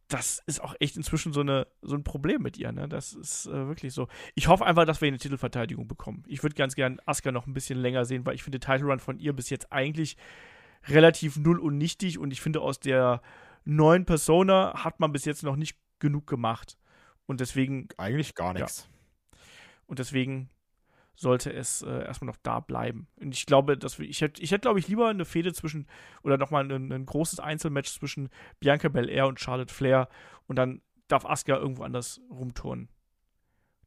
das ist auch echt inzwischen so, eine, so ein Problem mit ihr, ne? Das ist äh, wirklich so. Ich hoffe einfach, dass wir eine Titelverteidigung bekommen. Ich würde ganz gern Asuka noch ein bisschen länger sehen, weil ich finde Title Run von ihr bis jetzt eigentlich relativ null und nichtig und ich finde aus der neuen Persona hat man bis jetzt noch nicht genug gemacht. Und deswegen Eigentlich gar nichts. und deswegen sollte es äh, erstmal noch da bleiben. Und ich glaube, dass wir, ich hätte, ich hätte, glaube ich, lieber eine Fehde zwischen, oder nochmal ein, ein großes Einzelmatch zwischen Bianca Belair und Charlotte Flair und dann darf Asuka irgendwo anders rumturnen.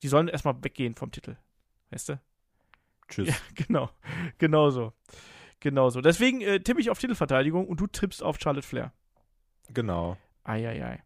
Die sollen erstmal weggehen vom Titel. Weißt du? Tschüss. Ja, *laughs* genau. Genau so. Genau so. Deswegen äh, tippe ich auf Titelverteidigung und du tippst auf Charlotte Flair. Genau. Eieiei.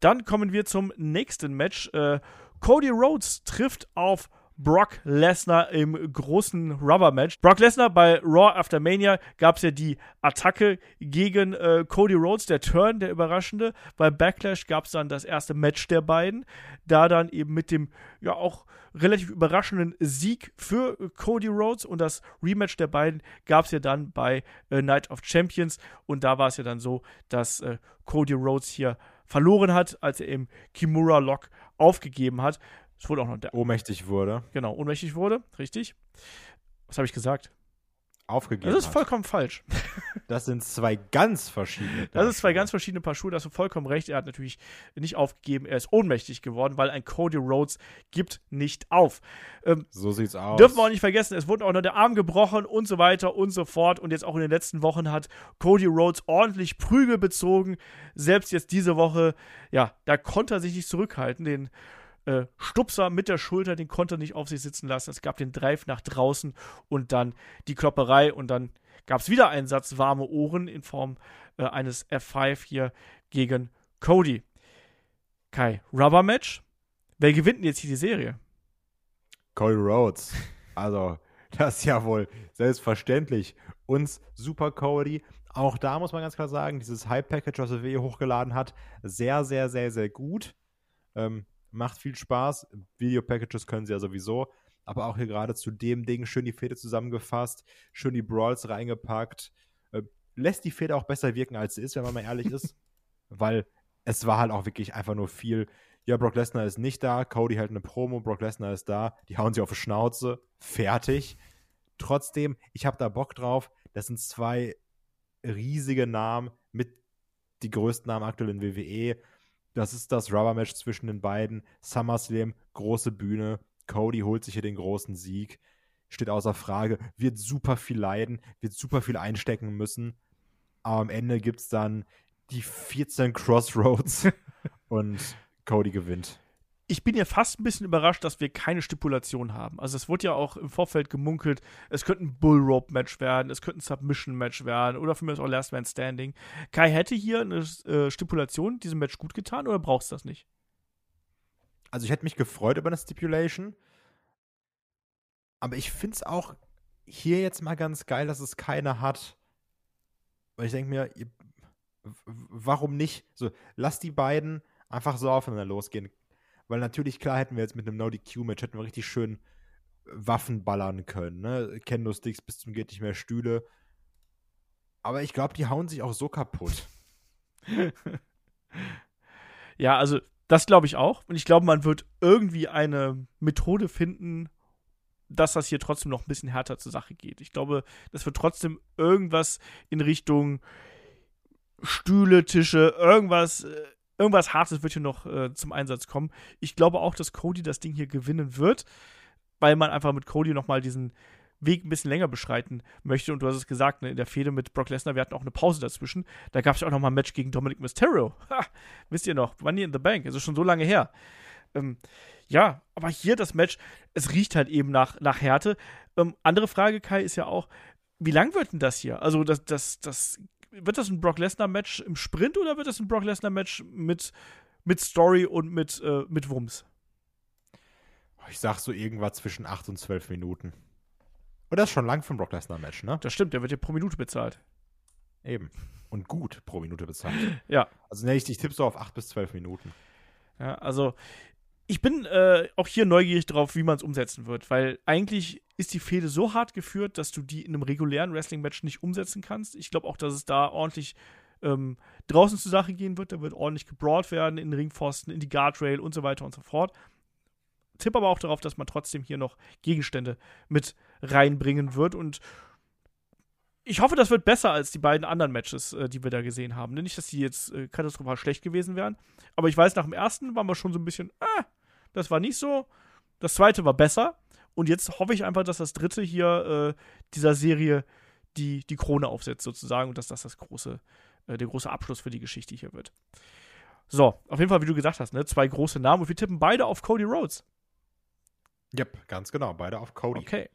Dann kommen wir zum nächsten Match. Äh, Cody Rhodes trifft auf Brock Lesnar im großen Rubber-Match. Brock Lesnar bei Raw After Mania gab es ja die Attacke gegen äh, Cody Rhodes, der Turn, der überraschende. Bei Backlash gab es dann das erste Match der beiden. Da dann eben mit dem, ja auch relativ überraschenden Sieg für Cody Rhodes und das Rematch der beiden gab es ja dann bei äh, Night of Champions und da war es ja dann so, dass äh, Cody Rhodes hier verloren hat, als er im Kimura Lock aufgegeben hat. Es wurde auch noch der Ohnmächtig wurde. Genau, ohnmächtig wurde, richtig. Was habe ich gesagt? Aufgegeben. Das ist hat. vollkommen falsch. *laughs* Das sind zwei ganz verschiedene. *laughs* Das ist zwei ganz verschiedene Paar Schuhe, da hast du vollkommen recht. Er hat natürlich nicht aufgegeben, er ist ohnmächtig geworden, weil ein Cody Rhodes gibt nicht auf. Ähm. So sieht's aus. Dürfen wir auch nicht vergessen, es wurde auch noch der Arm gebrochen und so weiter und so fort. Und jetzt auch in den letzten Wochen hat Cody Rhodes ordentlich Prügel bezogen. Selbst jetzt diese Woche, ja, da konnte er sich nicht zurückhalten. Den äh, Stupser mit der Schulter, den konnte er nicht auf sich sitzen lassen. Es gab den Drive nach draußen und dann die Klopperei und dann gab es wieder einen Satz warme Ohren in Form äh, eines F5 hier gegen Cody. Kai, Rubber Match. Wer gewinnt denn jetzt hier die Serie? Cody Rhodes. Also, das ist ja wohl selbstverständlich. Uns Super Cody. Auch da muss man ganz klar sagen, dieses Hype-Package, was WWE hochgeladen hat, sehr, sehr, sehr, sehr gut. Ähm, macht viel Spaß. Video-Packages können sie ja sowieso. Aber auch hier gerade zu dem Ding schön die Fäde zusammengefasst, schön die Brawls reingepackt. Äh, lässt die Fäde auch besser wirken, als sie ist, wenn man mal ehrlich ist. *laughs* Weil es war halt auch wirklich einfach nur viel. Ja, Brock Lesnar ist nicht da, Cody hält eine Promo, Brock Lesnar ist da, die hauen sich auf die Schnauze, fertig. Trotzdem, ich habe da Bock drauf. Das sind zwei riesige Namen mit die größten Namen aktuell in WWE. Das ist das Rubber-Match zwischen den beiden. SummerSlam, große Bühne. Cody holt sich hier den großen Sieg. Steht außer Frage. Wird super viel leiden, wird super viel einstecken müssen. Aber am Ende gibt es dann die 14 Crossroads *laughs* und Cody gewinnt. Ich bin ja fast ein bisschen überrascht, dass wir keine Stipulation haben. Also es wurde ja auch im Vorfeld gemunkelt, es könnte ein Bull Rope Match werden, es könnte ein Submission Match werden oder für mich auch Last Man Standing. Kai hätte hier eine äh, Stipulation diesem Match gut getan oder brauchst du das nicht? Also ich hätte mich gefreut über eine Stipulation. Aber ich finde es auch hier jetzt mal ganz geil, dass es keine hat. Weil ich denke mir, warum nicht? So, lass die beiden einfach so aufeinander losgehen. Weil natürlich, klar, hätten wir jetzt mit einem No-DQ-Match, hätten wir richtig schön Waffen ballern können. Ne? Kendo-Sticks bis zum geht nicht mehr Stühle. Aber ich glaube, die hauen sich auch so kaputt. *laughs* Ja, also das glaube ich auch. Und ich glaube, man wird irgendwie eine Methode finden, dass das hier trotzdem noch ein bisschen härter zur Sache geht. Ich glaube, das wird trotzdem irgendwas in Richtung Stühle, Tische, irgendwas, äh, irgendwas Hartes wird hier noch äh, zum Einsatz kommen. Ich glaube auch, dass Cody das Ding hier gewinnen wird, weil man einfach mit Cody nochmal diesen Weg ein bisschen länger beschreiten möchte. Und du hast es gesagt, ne, in der Fehde mit Brock Lesnar, wir hatten auch eine Pause dazwischen. Da gab es auch nochmal ein Match gegen Dominic Mysterio. Ha, wisst ihr noch? Money in the Bank. Das ist schon so lange her. Ähm, ja, aber hier das Match, es riecht halt eben nach, nach Härte. Ähm, andere Frage, Kai, ist ja auch, wie lang wird denn das hier? Also, das, das, das, wird das ein Brock Lesnar-Match im Sprint oder wird das ein Brock Lesnar-Match mit, mit Story und mit, äh, mit Wumms? Ich sag so irgendwas zwischen 8 und 12 Minuten. Und das ist schon lang für ein Brock Lesnar-Match, ne? Das stimmt, der wird ja pro Minute bezahlt. Eben. Und gut pro Minute bezahlt. *laughs* Ja. Also ne, ich, ich tippe so auf 8 bis 12 Minuten. Ja, also ich bin äh, auch hier neugierig drauf, wie man es umsetzen wird, weil eigentlich ist die Fehde so hart geführt, dass du die in einem regulären Wrestling-Match nicht umsetzen kannst. Ich glaube auch, dass es da ordentlich ähm, draußen zur Sache gehen wird. Da wird ordentlich gebrawlt werden in den Ringpfosten, in die Guardrail und so weiter und so fort. Tipp aber auch darauf, dass man trotzdem hier noch Gegenstände mit reinbringen wird und ich hoffe, das wird besser als die beiden anderen Matches, äh, die wir da gesehen haben. Nicht, dass die jetzt äh, katastrophal schlecht gewesen wären, aber ich weiß, nach dem ersten waren wir schon so ein bisschen, ah, das war nicht so. Das zweite war besser. Und jetzt hoffe ich einfach, dass das dritte hier äh, dieser Serie die, die Krone aufsetzt, sozusagen, und dass das das große, äh, der große Abschluss für die Geschichte hier wird. So, auf jeden Fall, wie du gesagt hast, ne, zwei große Namen und wir tippen beide auf Cody Rhodes. Yep, ganz genau. Beide auf Cody. Okay.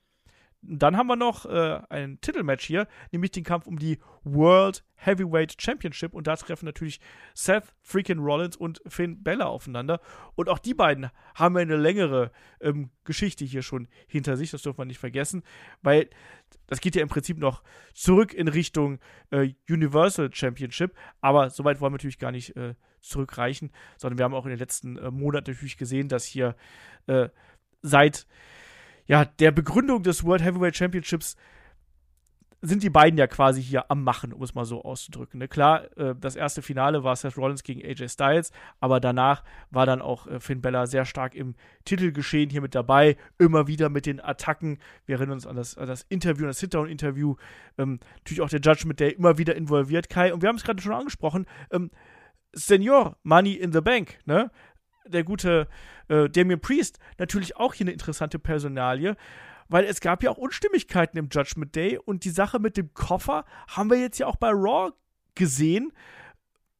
Dann haben wir noch äh, ein Titelmatch hier, nämlich den Kampf um die World Heavyweight Championship. Und da treffen natürlich Seth freaking Rollins und Finn Bella aufeinander. Und auch die beiden haben eine längere ähm, Geschichte hier schon hinter sich. Das dürfen wir nicht vergessen, weil das geht ja im Prinzip noch zurück in Richtung äh, Universal Championship. Aber soweit wollen wir natürlich gar nicht äh, zurückreichen, sondern wir haben auch in den letzten äh, Monaten natürlich gesehen, dass hier äh, seit ja, der Begründung des World Heavyweight Championships sind die beiden ja quasi hier am Machen, um es mal so auszudrücken. Ne? Klar, äh, das erste Finale war Seth Rollins gegen AJ Styles, aber danach war dann auch äh, Finn Bella sehr stark im Titelgeschehen hier mit dabei, immer wieder mit den Attacken. Wir erinnern uns an das, an das Interview, an das Sit-Down-Interview. Ähm, natürlich auch der Judgment Day immer wieder involviert, Kai. Und wir haben es gerade schon angesprochen. Ähm, Senior Money in the Bank, ne? Der gute äh, Damien Priest, natürlich auch hier eine interessante Personalie weil es gab ja auch Unstimmigkeiten im Judgment Day und die Sache mit dem Koffer haben wir jetzt ja auch bei Raw gesehen.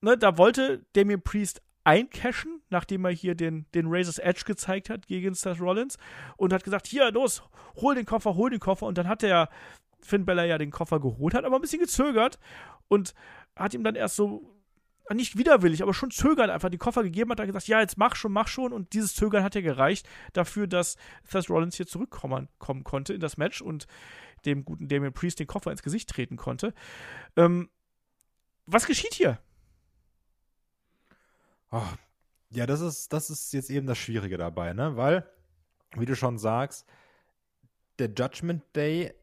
Ne, da wollte Damien Priest eincashen, nachdem er hier den, den Razor's Edge gezeigt hat gegen Seth Rollins und hat gesagt, hier, los, hol den Koffer, hol den Koffer. Und dann hat der Finn Bella ja den Koffer geholt, hat aber ein bisschen gezögert und hat ihm dann erst so nicht widerwillig, aber schon zögern einfach die Koffer gegeben hat, hat gesagt, ja, jetzt mach schon, mach schon. Und dieses Zögern hat ja gereicht dafür, dass Seth Rollins hier zurückkommen kommen konnte in das Match und dem guten Damien Priest den Koffer ins Gesicht treten konnte. Ähm, was geschieht hier? Oh, ja, das ist, das ist jetzt eben das Schwierige dabei, ne? Weil, wie du schon sagst, der Judgment Day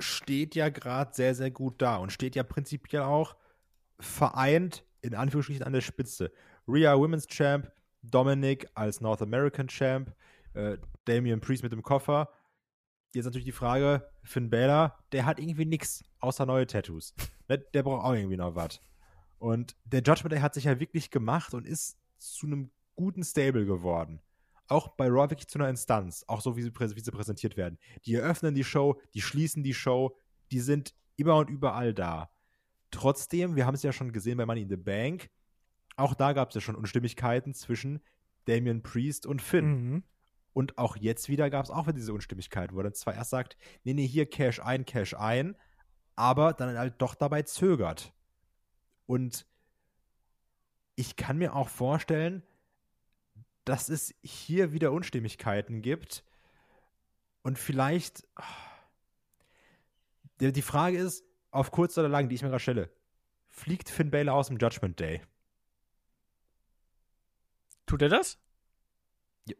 steht ja gerade sehr, sehr gut da und steht ja prinzipiell auch vereint in Anführungsstrichen an der Spitze. Rhea Women's Champ, Dominic als North American Champ, äh, Damian Priest mit dem Koffer. Jetzt natürlich die Frage, Finn Balor, der hat irgendwie nichts außer neue Tattoos. der, *laughs* der braucht auch irgendwie noch was. Und der Judgment Day hat sich ja wirklich gemacht und ist zu einem guten Stable geworden. Auch bei Raw wirklich zu einer Instanz, auch so wie sie, wie sie präsentiert werden. Die eröffnen die Show, die schließen die Show, die sind immer und überall da. Trotzdem, wir haben es ja schon gesehen bei Money in the Bank, auch da gab es ja schon Unstimmigkeiten zwischen Damian Priest und Finn. Mhm. Und auch jetzt wieder gab es auch wieder diese Unstimmigkeiten, wo er dann zwar erst sagt, nee, nee, hier Cash ein, Cash ein, aber dann halt doch dabei zögert. Und ich kann mir auch vorstellen, dass es hier wieder Unstimmigkeiten gibt. Und vielleicht. Die Frage ist, auf kurz oder lang, die ich mir gerade stelle. Fliegt Finn Balor aus dem Judgment Day? Tut er das?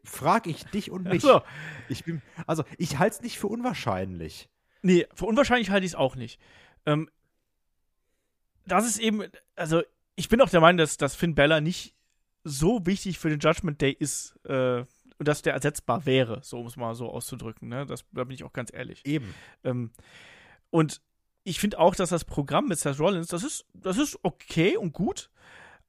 Frag ich dich und mich. So. Ich bin, also, ich halte es nicht für unwahrscheinlich. Nee, für unwahrscheinlich halte ich es auch nicht. Ähm, das ist eben, also, ich bin auch der Meinung, dass, dass Finn Balor nicht so wichtig für den Judgment Day ist äh, und dass der ersetzbar wäre, so um es mal so auszudrücken. Ne? Das, da bin ich auch ganz ehrlich. Eben. Ähm, und ich finde auch, dass das Programm mit Seth Rollins, das ist, das ist okay und gut.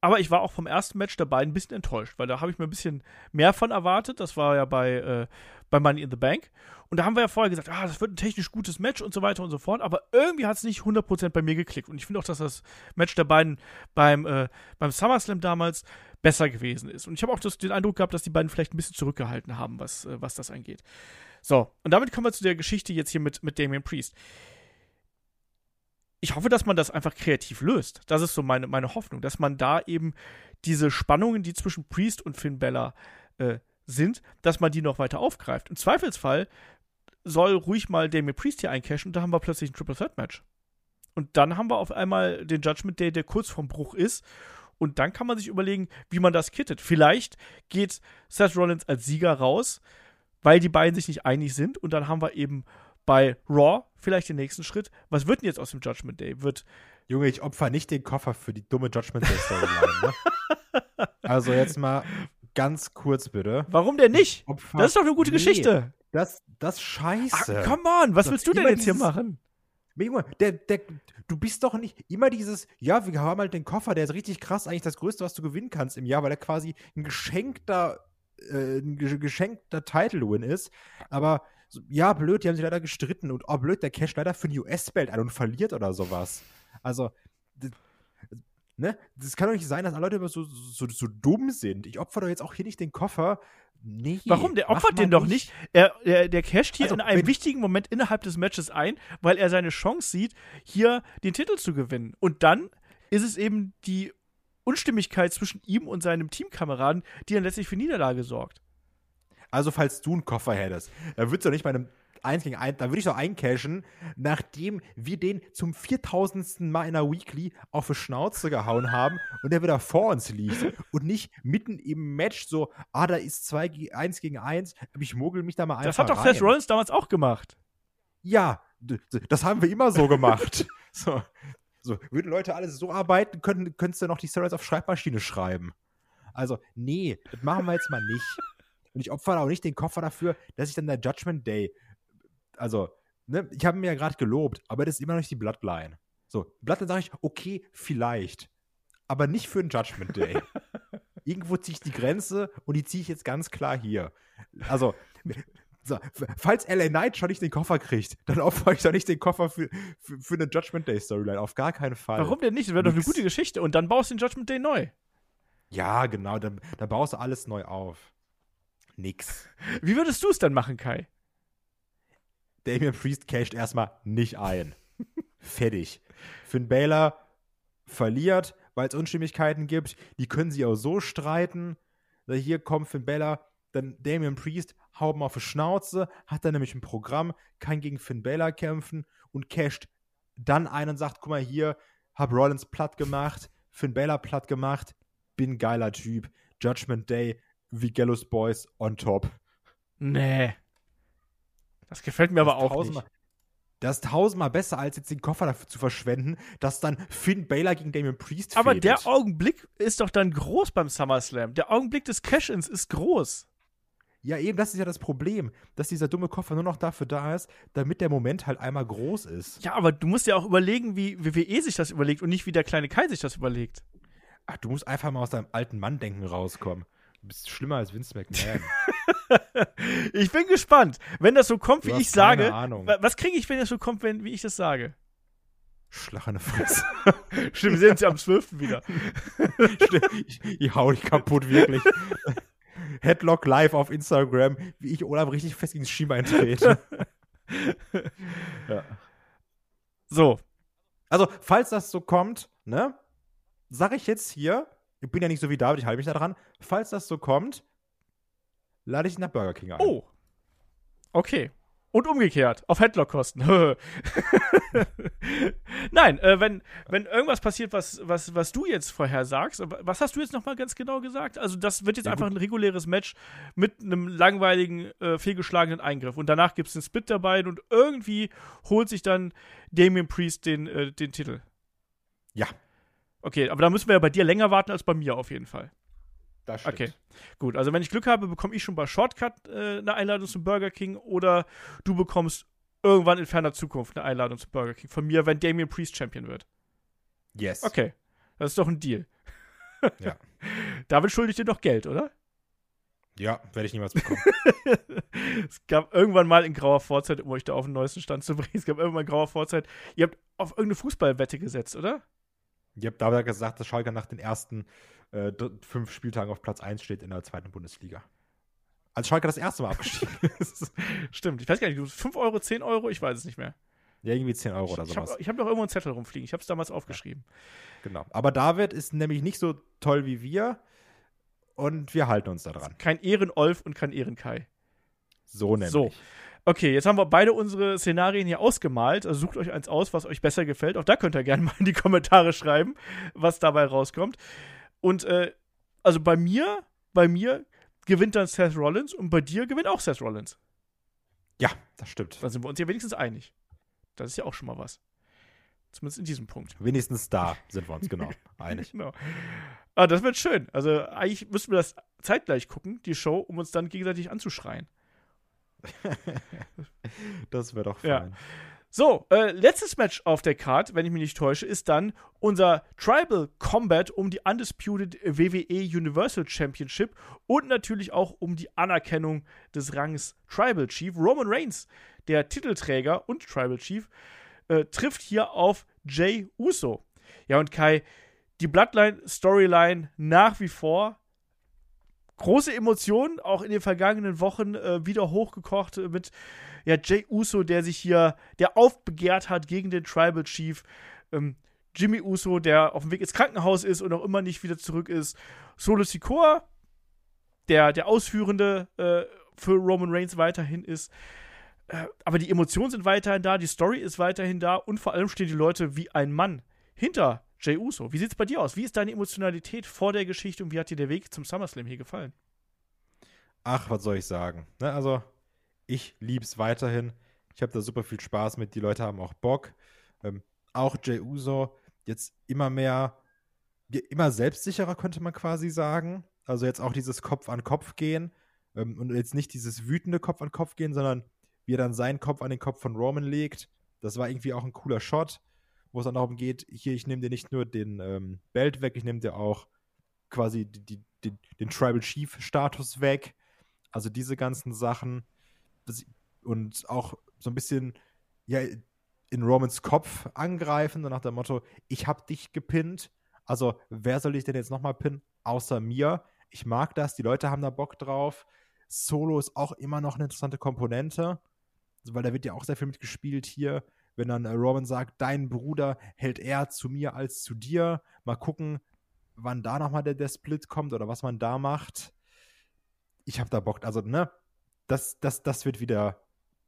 Aber ich war auch vom ersten Match dabei ein bisschen enttäuscht, weil da habe ich mir ein bisschen mehr von erwartet. Das war ja bei, äh, bei Money in the Bank. Und da haben wir ja vorher gesagt, ah, das wird ein technisch gutes Match und so weiter und so fort. Aber irgendwie hat es nicht 100% bei mir geklickt. Und ich finde auch, dass das Match der beiden beim, äh, beim SummerSlam damals besser gewesen ist. Und ich habe auch das, den Eindruck gehabt, dass die beiden vielleicht ein bisschen zurückgehalten haben, was, äh, was das angeht. So, und damit kommen wir zu der Geschichte jetzt hier mit, mit Damian Priest ich hoffe, dass man das einfach kreativ löst. Das ist so meine, meine Hoffnung, dass man da eben diese Spannungen, die zwischen Priest und Finn Bella äh, sind, dass man die noch weiter aufgreift. Im Zweifelsfall soll ruhig mal Damien Priest hier eincashen und da haben wir plötzlich ein Triple Threat Match. Und dann haben wir auf einmal den Judgment Day, der kurz vorm Bruch ist. Und dann kann man sich überlegen, wie man das kittet. Vielleicht geht Seth Rollins als Sieger raus, weil die beiden sich nicht einig sind. Und dann haben wir eben bei Raw vielleicht den nächsten Schritt. Was wird denn jetzt aus dem Judgment Day? Wird Junge, ich opfer nicht den Koffer für die dumme Judgment Day Storyline. ne? *laughs* Also jetzt mal ganz kurz bitte. Warum denn nicht? das ist doch eine gute nee, Geschichte. Das, das scheiße. Ach, come on, was willst du denn jetzt hier machen? Junge, der, der, du bist doch nicht immer dieses, ja, wir haben halt den Koffer, der ist richtig krass, eigentlich das Größte, was du gewinnen kannst im Jahr, weil er quasi ein geschenkter, äh, ein geschenkter Title-Win ist. Aber so, ja, blöd, die haben sich leider gestritten und oh, blöd, der Cash leider für ein US-Belt ein und verliert oder sowas. Also, Ne? Das kann doch nicht sein, dass alle Leute immer so, so, so dumm sind. Ich opfer doch jetzt auch hier nicht den Koffer. Nee. Warum? Der opfert den doch nicht. Er, er, der casht hier Also, in einem wichtigen Moment innerhalb des Matches ein, weil er seine Chance sieht, hier den Titel zu gewinnen. Und dann ist es eben die Unstimmigkeit zwischen ihm und seinem Teamkameraden, die dann letztlich für Niederlage sorgt. Also, falls du einen Koffer hättest, dann würdest du nicht bei einem 1 gegen 1, dann würde ich doch eincashen, nachdem wir den zum 4000. Mal in der Weekly auf die Schnauze gehauen haben und der wieder vor uns liegt und nicht mitten im Match so, ah, da ist 2 ge 1 gegen 1, aber ich mogel mich da mal einfach Das hat doch rein. Seth Rollins damals auch gemacht. Ja, das haben wir immer so gemacht. *laughs* so, so, würden Leute alles so arbeiten, können, könntest du noch die Stories auf Schreibmaschine schreiben. Also, nee, das machen wir jetzt mal nicht. Und ich opfere auch nicht den Koffer dafür, dass ich dann der Judgment Day, also, ne, ich habe mir ja gerade gelobt, aber das ist immer noch nicht die Bloodline. So, Bloodline sage ich, okay, vielleicht, aber nicht für den Judgment Day. *laughs* Irgendwo ziehe ich die Grenze und die ziehe ich jetzt ganz klar hier. Also, so, falls LA Knight schon nicht den Koffer kriegt, dann opfere ich doch nicht den Koffer für, für, für eine Judgment Day Storyline. Auf gar keinen Fall. Warum denn nicht? Das wäre doch eine gute Geschichte. Und dann baust du den Judgment Day neu. Ja, genau. Da, da baust du alles neu auf. Nix. *laughs* Wie würdest du es dann machen, Kai? Damian Priest casht erstmal nicht ein. *laughs* Fertig. Finn Balor verliert, weil es Unstimmigkeiten gibt. Die können sie auch so streiten. Da Hier kommt Finn Balor, dann Damian Priest, haut mal auf die Schnauze, hat dann nämlich ein Programm, kann gegen Finn Balor kämpfen und casht dann ein und sagt, guck mal hier, hab Rollins platt gemacht, Finn Balor platt gemacht, bin geiler Typ. Judgment Day, wie Gallows Boys on top. Nee. Das gefällt mir aber Das ist auch nicht. Das ist tausendmal besser, als jetzt den Koffer dafür zu verschwenden, dass dann Finn Balor gegen Damian Priest Aber fädet. der Augenblick ist doch dann groß beim SummerSlam. Der Augenblick des Cash-Ins ist groß. Ja, eben, das ist ja das Problem, dass dieser dumme Koffer nur noch dafür da ist, damit der Moment halt einmal groß ist. Ja, aber du musst ja auch überlegen, wie WWE sich das überlegt und nicht wie der kleine Kai sich das überlegt. Ach, du musst einfach mal aus deinem alten Mann-Denken rauskommen. Du bist schlimmer als Vince McMahon. *laughs* Ich bin gespannt. Wenn das so kommt, Du wie ich sage, Ahnung. wa- was kriege ich, wenn das so kommt, wenn, wie ich das sage? Schlag in Fresse. *laughs* Stimmt, wir sehen uns ja am 12. wieder. *laughs* ich, ich hau dich kaputt, wirklich. Headlock live auf Instagram, wie ich Olaf richtig fest das Schienbein trete. ja. So, Also, falls das so kommt, ne, sag ich jetzt hier, ich bin ja nicht so wie David, ich halte mich da dran, falls das so kommt, lade ich ihn nach Burger King ein. oh. Okay. Und umgekehrt, auf Headlock-Kosten. *laughs* Nein, äh, wenn, wenn irgendwas passiert, was, was, was du jetzt vorher sagst, was hast du jetzt nochmal ganz genau gesagt? Also, das wird jetzt Ja, einfach gut. ein reguläres Match mit einem langweiligen, äh, fehlgeschlagenen Eingriff. Und danach gibt es einen Split dabei und irgendwie holt sich dann Damien Priest den, äh, den Titel. Ja, Okay, aber da müssen wir ja bei dir länger warten als bei mir auf jeden Fall. das Okay, gut. Also wenn ich Glück habe, bekomme ich schon bei Shortcut äh, eine Einladung zum Burger King oder du bekommst irgendwann in ferner Zukunft eine Einladung zum Burger King von mir, wenn Damien Priest Champion wird. Yes. Okay, das ist doch ein Deal. *laughs* Ja. David schuldig dir doch Geld, oder? Ja, werde ich niemals bekommen. *laughs* es gab irgendwann mal in grauer Vorzeit, um euch da auf den neuesten Stand zu bringen, es gab irgendwann in grauer Vorzeit, ihr habt auf irgendeine Fußballwette gesetzt, oder? Ich habe David gesagt, dass Schalke nach den ersten äh, fünf Spieltagen auf Platz 1 steht in der zweiten Bundesliga. Als Schalke das erste Mal abgestiegen *laughs* ist. Stimmt, ich weiß gar nicht, 5 Euro, 10 Euro, ich weiß es nicht mehr. Ja, irgendwie 10 Euro oder ich sowas. habe hab noch irgendwo einen Zettel rumfliegen, ich habe es damals aufgeschrieben. Genau. Aber David ist nämlich nicht so toll wie wir und wir halten uns da dran. Kein Ehren-Olf und kein Ehren-Kai. So nämlich. So. Okay, jetzt haben wir beide unsere Szenarien hier ausgemalt. Also sucht euch eins aus, was euch besser gefällt. Auch da könnt ihr gerne *laughs* mal in die Kommentare schreiben, was dabei rauskommt. Und äh, also bei mir, bei mir gewinnt dann Seth Rollins und bei dir gewinnt auch Seth Rollins. Ja, das stimmt. Dann sind wir uns ja wenigstens einig. Das ist ja auch schon mal was. Zumindest in diesem Punkt. Wenigstens da sind wir uns genau *laughs* einig. Genau. Ah, das wird schön. Also eigentlich müssten wir das zeitgleich gucken, die Show, um uns dann gegenseitig anzuschreien. *laughs* Das wäre doch Ja. fein. So, äh, letztes Match auf der Card, wenn ich mich nicht täusche, ist dann unser Tribal Combat um die Undisputed WWE Universal Championship und natürlich auch um die Anerkennung des Rangs Tribal Chief. Roman Reigns, der Titelträger und Tribal Chief, äh, trifft hier auf Jay Uso. Ja, und Kai, Die Bloodline-Storyline nach wie vor große Emotionen, auch in den vergangenen Wochen äh, wieder hochgekocht mit ja, Jay Uso, der sich hier, der aufbegehrt hat gegen den Tribal Chief. Ähm, Jimmy Uso, der auf dem Weg ins Krankenhaus ist und auch immer nicht wieder zurück ist. Solo Sikoa, der, der Ausführende äh, für Roman Reigns weiterhin ist. Äh, aber die Emotionen sind weiterhin da, die Story ist weiterhin da und vor allem stehen die Leute wie ein Mann hinter Jay Uso. Wie sieht es bei dir aus? Wie ist deine Emotionalität vor der Geschichte und wie hat dir der Weg zum SummerSlam hier gefallen? Ach, was soll ich sagen? Ne, also, ich liebe es weiterhin. Ich habe da super viel Spaß mit. Die Leute haben auch Bock. Ähm, auch Jay Uso jetzt immer mehr, immer selbstsicherer, könnte man quasi sagen. Also jetzt auch dieses Kopf an Kopf gehen ähm, und jetzt nicht dieses wütende Kopf an Kopf gehen, sondern wie er dann seinen Kopf an den Kopf von Roman legt. Das war irgendwie auch ein cooler Shot, wo es dann darum geht, hier, ich nehme dir nicht nur den ähm, Belt weg, ich nehme dir auch quasi die, die, die, den Tribal Chief Status weg. Also diese ganzen Sachen. Und auch so ein bisschen, ja, in Romans Kopf angreifen, so nach dem Motto, ich hab dich gepinnt. Also, wer soll ich denn jetzt nochmal pinnen? Außer mir. Ich mag das, die Leute haben da Bock drauf. Solo ist auch immer noch eine interessante Komponente, weil da wird ja auch sehr viel mitgespielt hier. Wenn dann äh, Roman sagt, dein Bruder hält eher zu mir als zu dir. Mal gucken, wann da nochmal der, der Split kommt oder was man da macht. Ich hab da Bock. Also, ne? Das, das, das wird wieder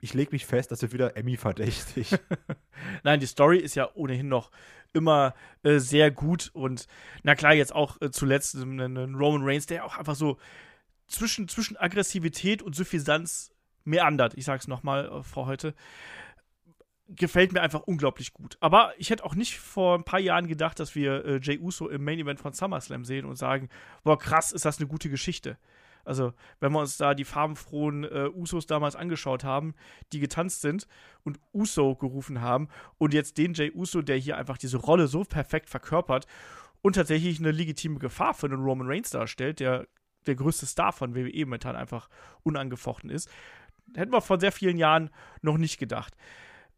ich lege mich fest, das wird wieder Emmy verdächtig. *laughs* Nein, die Story ist ja ohnehin noch immer äh, sehr gut und na klar, jetzt auch äh, zuletzt einen Roman Reigns, der auch einfach so zwischen, zwischen Aggressivität und Suffisanz meandert. Ich sag's nochmal, äh, Frau heute. Gefällt mir einfach unglaublich gut. Aber ich hätte auch nicht vor ein paar Jahren gedacht, dass wir äh, Jay Uso im Main Event von SummerSlam sehen und sagen, boah, krass, ist das eine gute Geschichte. Also, wenn wir uns da die farbenfrohen äh, Usos damals angeschaut haben, die getanzt sind und Uso gerufen haben und jetzt den Jay Uso, der hier einfach diese Rolle so perfekt verkörpert und tatsächlich eine legitime Gefahr für den Roman Reigns darstellt, der der größte Star von WWE momentan einfach unangefochten ist, hätten wir vor sehr vielen Jahren noch nicht gedacht.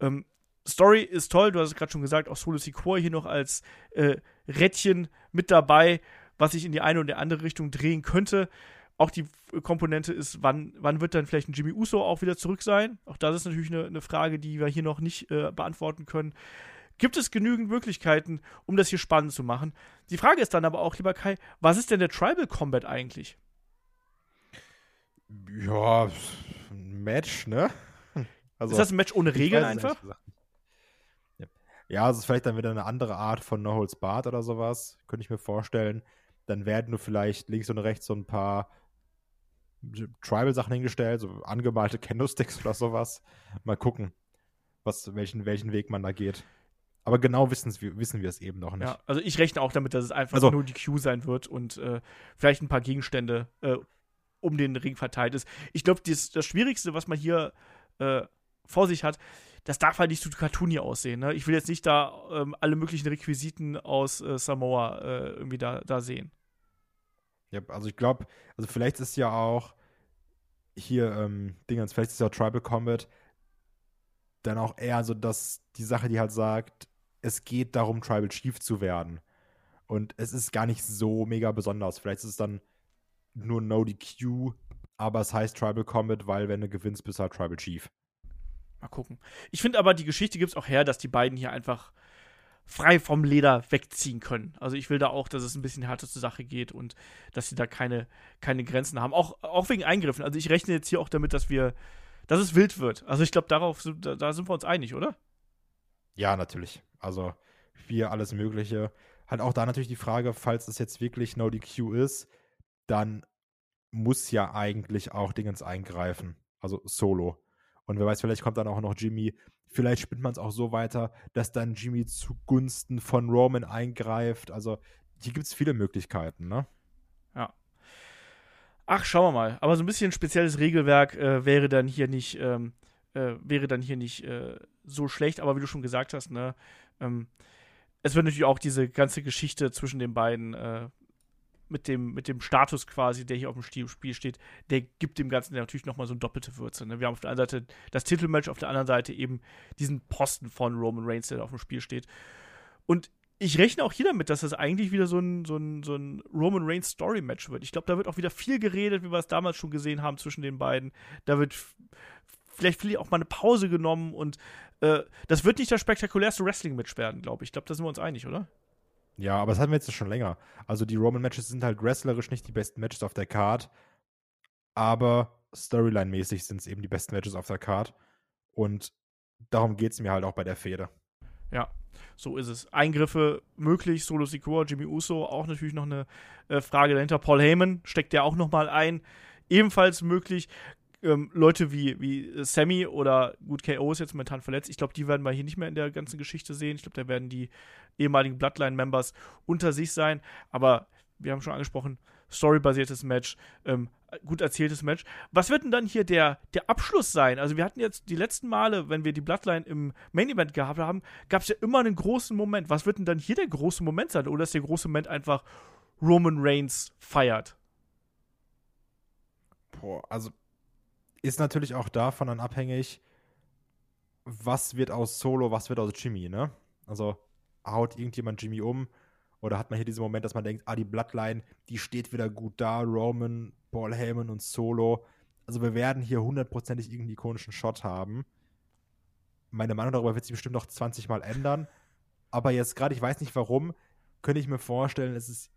Ähm, Story ist toll, du hast es gerade schon gesagt, auch Solo Sikoa hier noch als äh, Rädchen mit dabei, was sich in die eine oder andere Richtung drehen könnte. Auch die Komponente ist, wann, wann wird dann vielleicht ein Jimmy Uso auch wieder zurück sein? Auch das ist natürlich eine, eine Frage, die wir hier noch nicht äh, beantworten können. Gibt es genügend Möglichkeiten, um das hier spannend zu machen? Die Frage ist dann aber auch, lieber Kai, was ist denn der Tribal Combat eigentlich? Ja, ein Match, ne? Also, ist das ein Match ohne Regeln einfach? Ja, also ist vielleicht dann wieder eine andere Art von No Holds Barred oder sowas, könnte ich mir vorstellen. Dann werden nur vielleicht links und rechts so ein paar Tribal-Sachen hingestellt, so angemalte *laughs* Candlesticks oder sowas. Mal gucken, was, welchen, welchen Weg man da geht. Aber genau wissen wir es eben noch nicht. Ja, also ich rechne auch damit, dass es einfach also, nur die Q sein wird und äh, vielleicht ein paar Gegenstände äh, um den Ring verteilt ist. Ich glaube, das, das Schwierigste, was man hier äh, vor sich hat, das darf halt nicht so cartoony aussehen. Ne? Ich will jetzt nicht da ähm, alle möglichen Requisiten aus äh, Samoa äh, irgendwie da, da sehen. Ja, also ich glaube, also vielleicht ist ja auch hier ähm, Dingens, vielleicht ist ja Tribal Combat dann auch eher so, dass die Sache, die halt sagt, es geht darum, Tribal Chief zu werden. Und es ist gar nicht so mega besonders. Vielleicht ist es dann nur No DQ, aber es heißt Tribal Combat, weil wenn du gewinnst, bist du halt Tribal Chief. Mal gucken. Ich finde aber, die Geschichte gibt es auch her, dass die beiden hier einfach frei vom Leder wegziehen können. Also ich will da auch, dass es ein bisschen härter zur Sache geht und dass sie da keine, keine Grenzen haben. Auch, auch wegen Eingriffen. Also ich rechne jetzt hier auch damit, dass wir, dass es wild wird. Also ich glaube, darauf, da, da sind wir uns einig, oder? Ja, natürlich. Also wir alles Mögliche. Halt auch da natürlich die Frage, falls es jetzt wirklich No DQ ist, dann muss ja eigentlich auch Dingens eingreifen. Also Solo. Und wer weiß, vielleicht kommt dann auch noch Jimmy Vielleicht spinnt man es auch so weiter, dass dann Jimmy zugunsten von Roman eingreift. Also hier gibt es viele Möglichkeiten, ne? Ja. Ach, schauen wir mal. Aber so ein bisschen spezielles Regelwerk äh, wäre dann hier nicht, ähm, äh, wäre dann hier nicht äh, so schlecht. Aber wie du schon gesagt hast, ne, ähm, es wird natürlich auch diese ganze Geschichte zwischen den beiden äh, mit dem, mit dem Status quasi, der hier auf dem Spiel steht, der gibt dem Ganzen natürlich nochmal so eine doppelte Würze. Ne? Wir haben auf der einen Seite das Titelmatch, auf der anderen Seite eben diesen Posten von Roman Reigns, der da auf dem Spiel steht. Und ich rechne auch hier damit, dass das eigentlich wieder so ein, so ein, so ein Roman Reigns Story-Match wird. Ich glaube, da wird auch wieder viel geredet, wie wir es damals schon gesehen haben zwischen den beiden. Da wird vielleicht vielleicht auch mal eine Pause genommen und äh, das wird nicht das spektakulärste Wrestling-Match werden, glaube ich. Ich glaube, da sind wir uns einig, oder? Ja, aber das hatten wir jetzt schon länger. Also die Roman-Matches sind halt wrestlerisch nicht die besten Matches auf der Card, aber Storyline-mäßig sind es eben die besten Matches auf der Card. Und darum geht es mir halt auch bei der Fehde. Ja, so ist es. Eingriffe möglich, Solo Sikoa, Jimmy Uso, auch natürlich noch eine äh, Frage dahinter. Paul Heyman steckt ja auch noch mal ein, ebenfalls möglich. Ähm, Leute wie, wie Sammy oder gut, KO ist jetzt momentan verletzt. Ich glaube, die werden wir hier nicht mehr in der ganzen Geschichte sehen. Ich glaube, da werden die ehemaligen Bloodline-Members unter sich sein. Aber wir haben schon angesprochen, storybasiertes Match, ähm, gut erzähltes Match. Was wird denn dann hier der, der Abschluss sein? Also wir hatten jetzt die letzten Male, wenn wir die Bloodline im Main Event gehabt haben, gab es ja immer einen großen Moment. Was wird denn dann hier der große Moment sein? Oder ist der große Moment einfach Roman Reigns feiert? Boah, also ist natürlich auch davon dann abhängig, was wird aus Solo, was wird aus Jimmy, ne? Also haut irgendjemand Jimmy um oder hat man hier diesen Moment, dass man denkt, ah, die Bloodline, die steht wieder gut da, Roman, Paul Heyman und Solo. Also wir werden hier hundertprozentig irgendeinen ikonischen Shot haben. Meine Meinung darüber wird sich bestimmt noch 20 Mal ändern. Aber jetzt gerade, ich weiß nicht warum, könnte ich mir vorstellen, es ist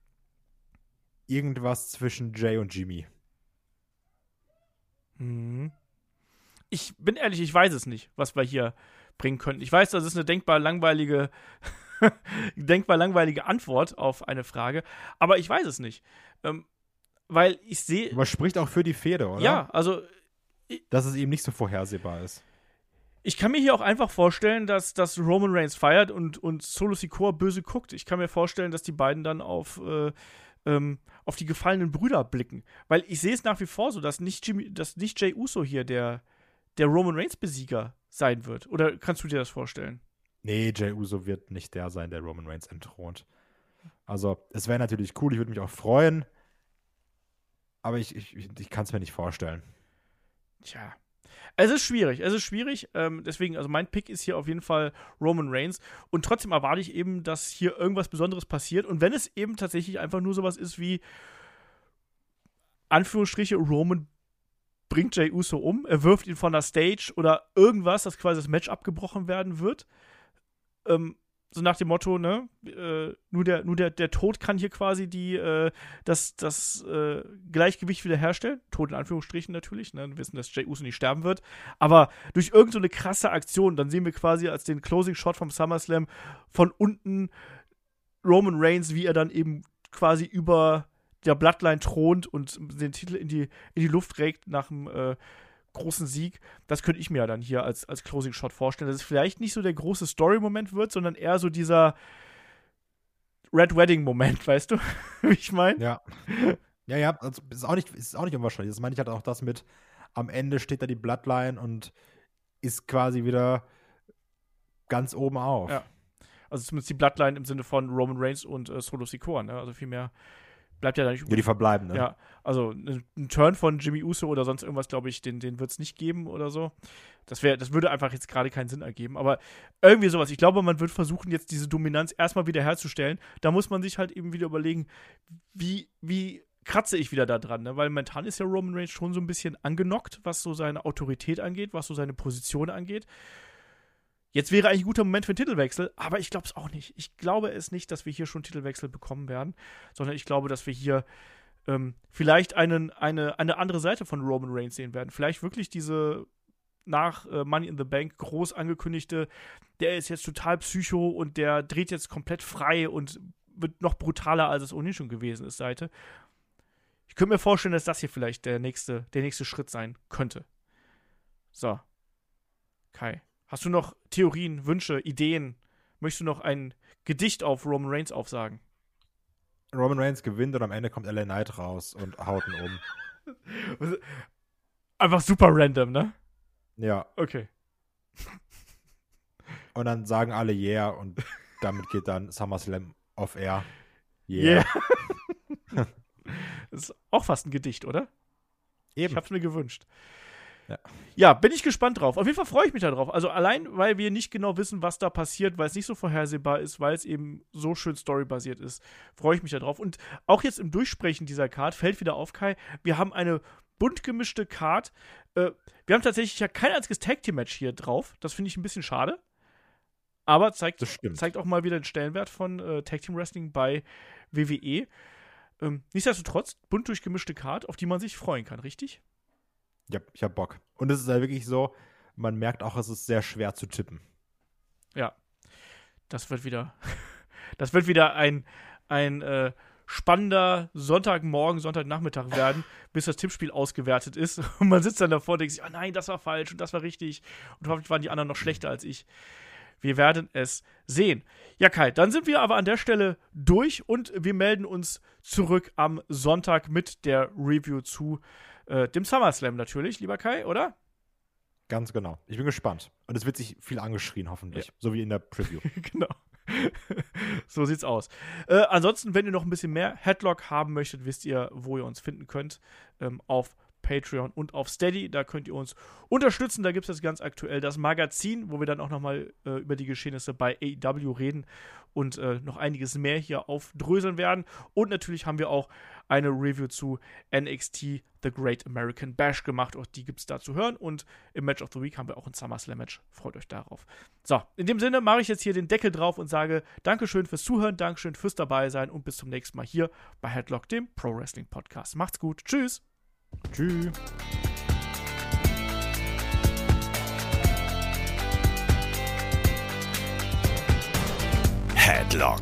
irgendwas zwischen Jay und Jimmy. Mhm. Ich bin ehrlich, ich weiß es nicht, was wir hier bringen könnten. Ich weiß, das ist eine denkbar langweilige, *laughs* denkbar langweilige Antwort auf eine Frage, aber ich weiß es nicht. Ähm, weil ich sehe. Aber spricht auch für die Fehde, oder? Ja, also. Dass es eben nicht so vorhersehbar ist. Ich kann mir hier auch einfach vorstellen, dass, dass Roman Reigns feiert und, und Solo Sikoa böse guckt. Ich kann mir vorstellen, dass die beiden dann auf, äh, ähm, auf die gefallenen Brüder blicken. Weil ich sehe es nach wie vor so, dass nicht, Jimmy, dass nicht Jay Uso hier der, der Roman Reigns-Besieger sein wird. Oder kannst du dir das vorstellen? Nee, Jay Uso wird nicht der sein, der Roman Reigns entthront. Also, es wäre natürlich cool, ich würde mich auch freuen. Aber ich, ich, ich kann es mir nicht vorstellen. Tja. Es ist schwierig, es ist schwierig. Ähm, deswegen, also mein Pick ist hier auf jeden Fall Roman Reigns. Und trotzdem erwarte ich eben, dass hier irgendwas Besonderes passiert. Und wenn es eben tatsächlich einfach nur sowas ist wie Anführungsstriche, Roman bringt Jay Uso um, er wirft ihn von der Stage oder irgendwas, dass quasi das Match abgebrochen werden wird. Ähm, so nach dem Motto, ne, äh, nur, der, nur der, der Tod kann hier quasi die, äh, das, das äh, Gleichgewicht wiederherstellen. Tod in Anführungsstrichen natürlich, ne, wir wissen, dass Jay Uso nicht sterben wird. Aber durch irgendeine so krasse Aktion, dann sehen wir quasi als den Closing Shot vom SummerSlam von unten Roman Reigns, wie er dann eben quasi über der Bloodline thront und den Titel in die, in die Luft regt nach dem äh, großen Sieg. Das könnte ich mir ja dann hier als, als Closing Shot vorstellen, dass es vielleicht nicht so der große Story-Moment wird, sondern eher so dieser Red Wedding-Moment, *laughs* weißt du, wie ich meine? Ja. Ja, ja, also ist auch nicht, ist auch nicht unwahrscheinlich. Das meine ich halt auch das mit, am Ende steht da die Bloodline und ist quasi wieder ganz oben auf. Ja. Also zumindest die Bloodline im Sinne von Roman Reigns und äh, Solo Sikoa, ne? Also viel mehr bleibt ja da nicht. Ja, die verbleiben, ne? Ja, also ein Turn von Jimmy Uso oder sonst irgendwas, glaube ich, den, den wird es nicht geben oder so. Das, wär, das würde einfach jetzt gerade keinen Sinn ergeben. Aber irgendwie sowas. Ich glaube, man wird versuchen, jetzt diese Dominanz erstmal wieder herzustellen. Da muss man sich halt eben wieder überlegen, wie, wie kratze ich wieder da dran, ne? weil momentan ist ja Roman Reigns schon so ein bisschen angenockt, was so seine Autorität angeht, was so seine Position angeht. Jetzt wäre eigentlich ein guter Moment für einen Titelwechsel, aber ich glaube es auch nicht. Ich glaube es nicht, dass wir hier schon Titelwechsel bekommen werden, sondern ich glaube, dass wir hier ähm, vielleicht einen, eine, eine andere Seite von Roman Reigns sehen werden. Vielleicht wirklich diese nach äh, Money in the Bank groß angekündigte, der ist jetzt total psycho und der dreht jetzt komplett frei und wird noch brutaler, als es ohnehin schon gewesen ist, Seite. Ich könnte mir vorstellen, dass das hier vielleicht der nächste, der nächste Schritt sein könnte. So. Kai. Hast du noch Theorien, Wünsche, Ideen? Möchtest du noch ein Gedicht auf Roman Reigns aufsagen? Roman Reigns gewinnt und am Ende kommt LA Knight raus und haut ihn um. *laughs* Einfach super random, ne? Ja. Okay. Und dann sagen alle Yeah und damit geht dann SummerSlam off air. Yeah. yeah. *laughs* das ist auch fast ein Gedicht, oder? Eben. Ich hab's mir gewünscht. Ja. ja. bin ich gespannt drauf. Auf jeden Fall freue ich mich darauf. Also allein, weil wir nicht genau wissen, was da passiert, weil es nicht so vorhersehbar ist, weil es eben so schön storybasiert ist, freue ich mich darauf. Und auch jetzt im Durchsprechen dieser Card fällt wieder auf, Kai, wir haben eine bunt gemischte Card. Äh, wir haben tatsächlich ja kein einziges Tag Team Match hier drauf. Das finde ich ein bisschen schade. Aber zeigt, zeigt auch mal wieder den Stellenwert von äh, Tag Team Wrestling bei WWE. Ähm, nichtsdestotrotz, bunt durchgemischte Card, auf die man sich freuen kann, richtig? Ja, ich hab Bock. Und es ist ja wirklich so, man merkt auch, es ist sehr schwer zu tippen. Ja. Das wird wieder, *laughs* das wird wieder ein, ein äh, spannender Sonntagmorgen, Sonntagnachmittag werden, bis das Tippspiel ausgewertet ist. *laughs* Und man sitzt dann davor und denkt sich, oh nein, das war falsch und das war richtig. Und hoffentlich waren die anderen noch schlechter als ich. Wir werden es sehen. Ja, Kai, dann sind wir aber an der Stelle durch und wir melden uns zurück am Sonntag mit der Review zu äh, dem SummerSlam natürlich, lieber Kai, oder? Ganz genau. Ich bin gespannt. Und es wird sich viel angeschrien, hoffentlich. Ja. So wie in der Preview. *laughs* genau. *laughs* so sieht's aus. Äh, ansonsten, wenn ihr noch ein bisschen mehr Headlock haben möchtet, wisst ihr, wo ihr uns finden könnt. Ähm, auf Patreon und auf Steady. Da könnt ihr uns unterstützen. Da gibt es ganz aktuell das Magazin, wo wir dann auch nochmal äh, über die Geschehnisse bei AEW reden und äh, noch einiges mehr hier aufdröseln werden. Und natürlich haben wir auch eine Review zu NXT The Great American Bash gemacht. Auch die gibt es da zu hören. Und im Match of the Week haben wir auch ein SummerSlam-Match. Freut euch darauf. So, in dem Sinne mache ich jetzt hier den Deckel drauf und sage Dankeschön fürs Zuhören, Dankeschön fürs dabei sein und bis zum nächsten Mal hier bei Headlock, dem Pro Wrestling Podcast. Macht's gut. Tschüss. Tschüss. Headlock,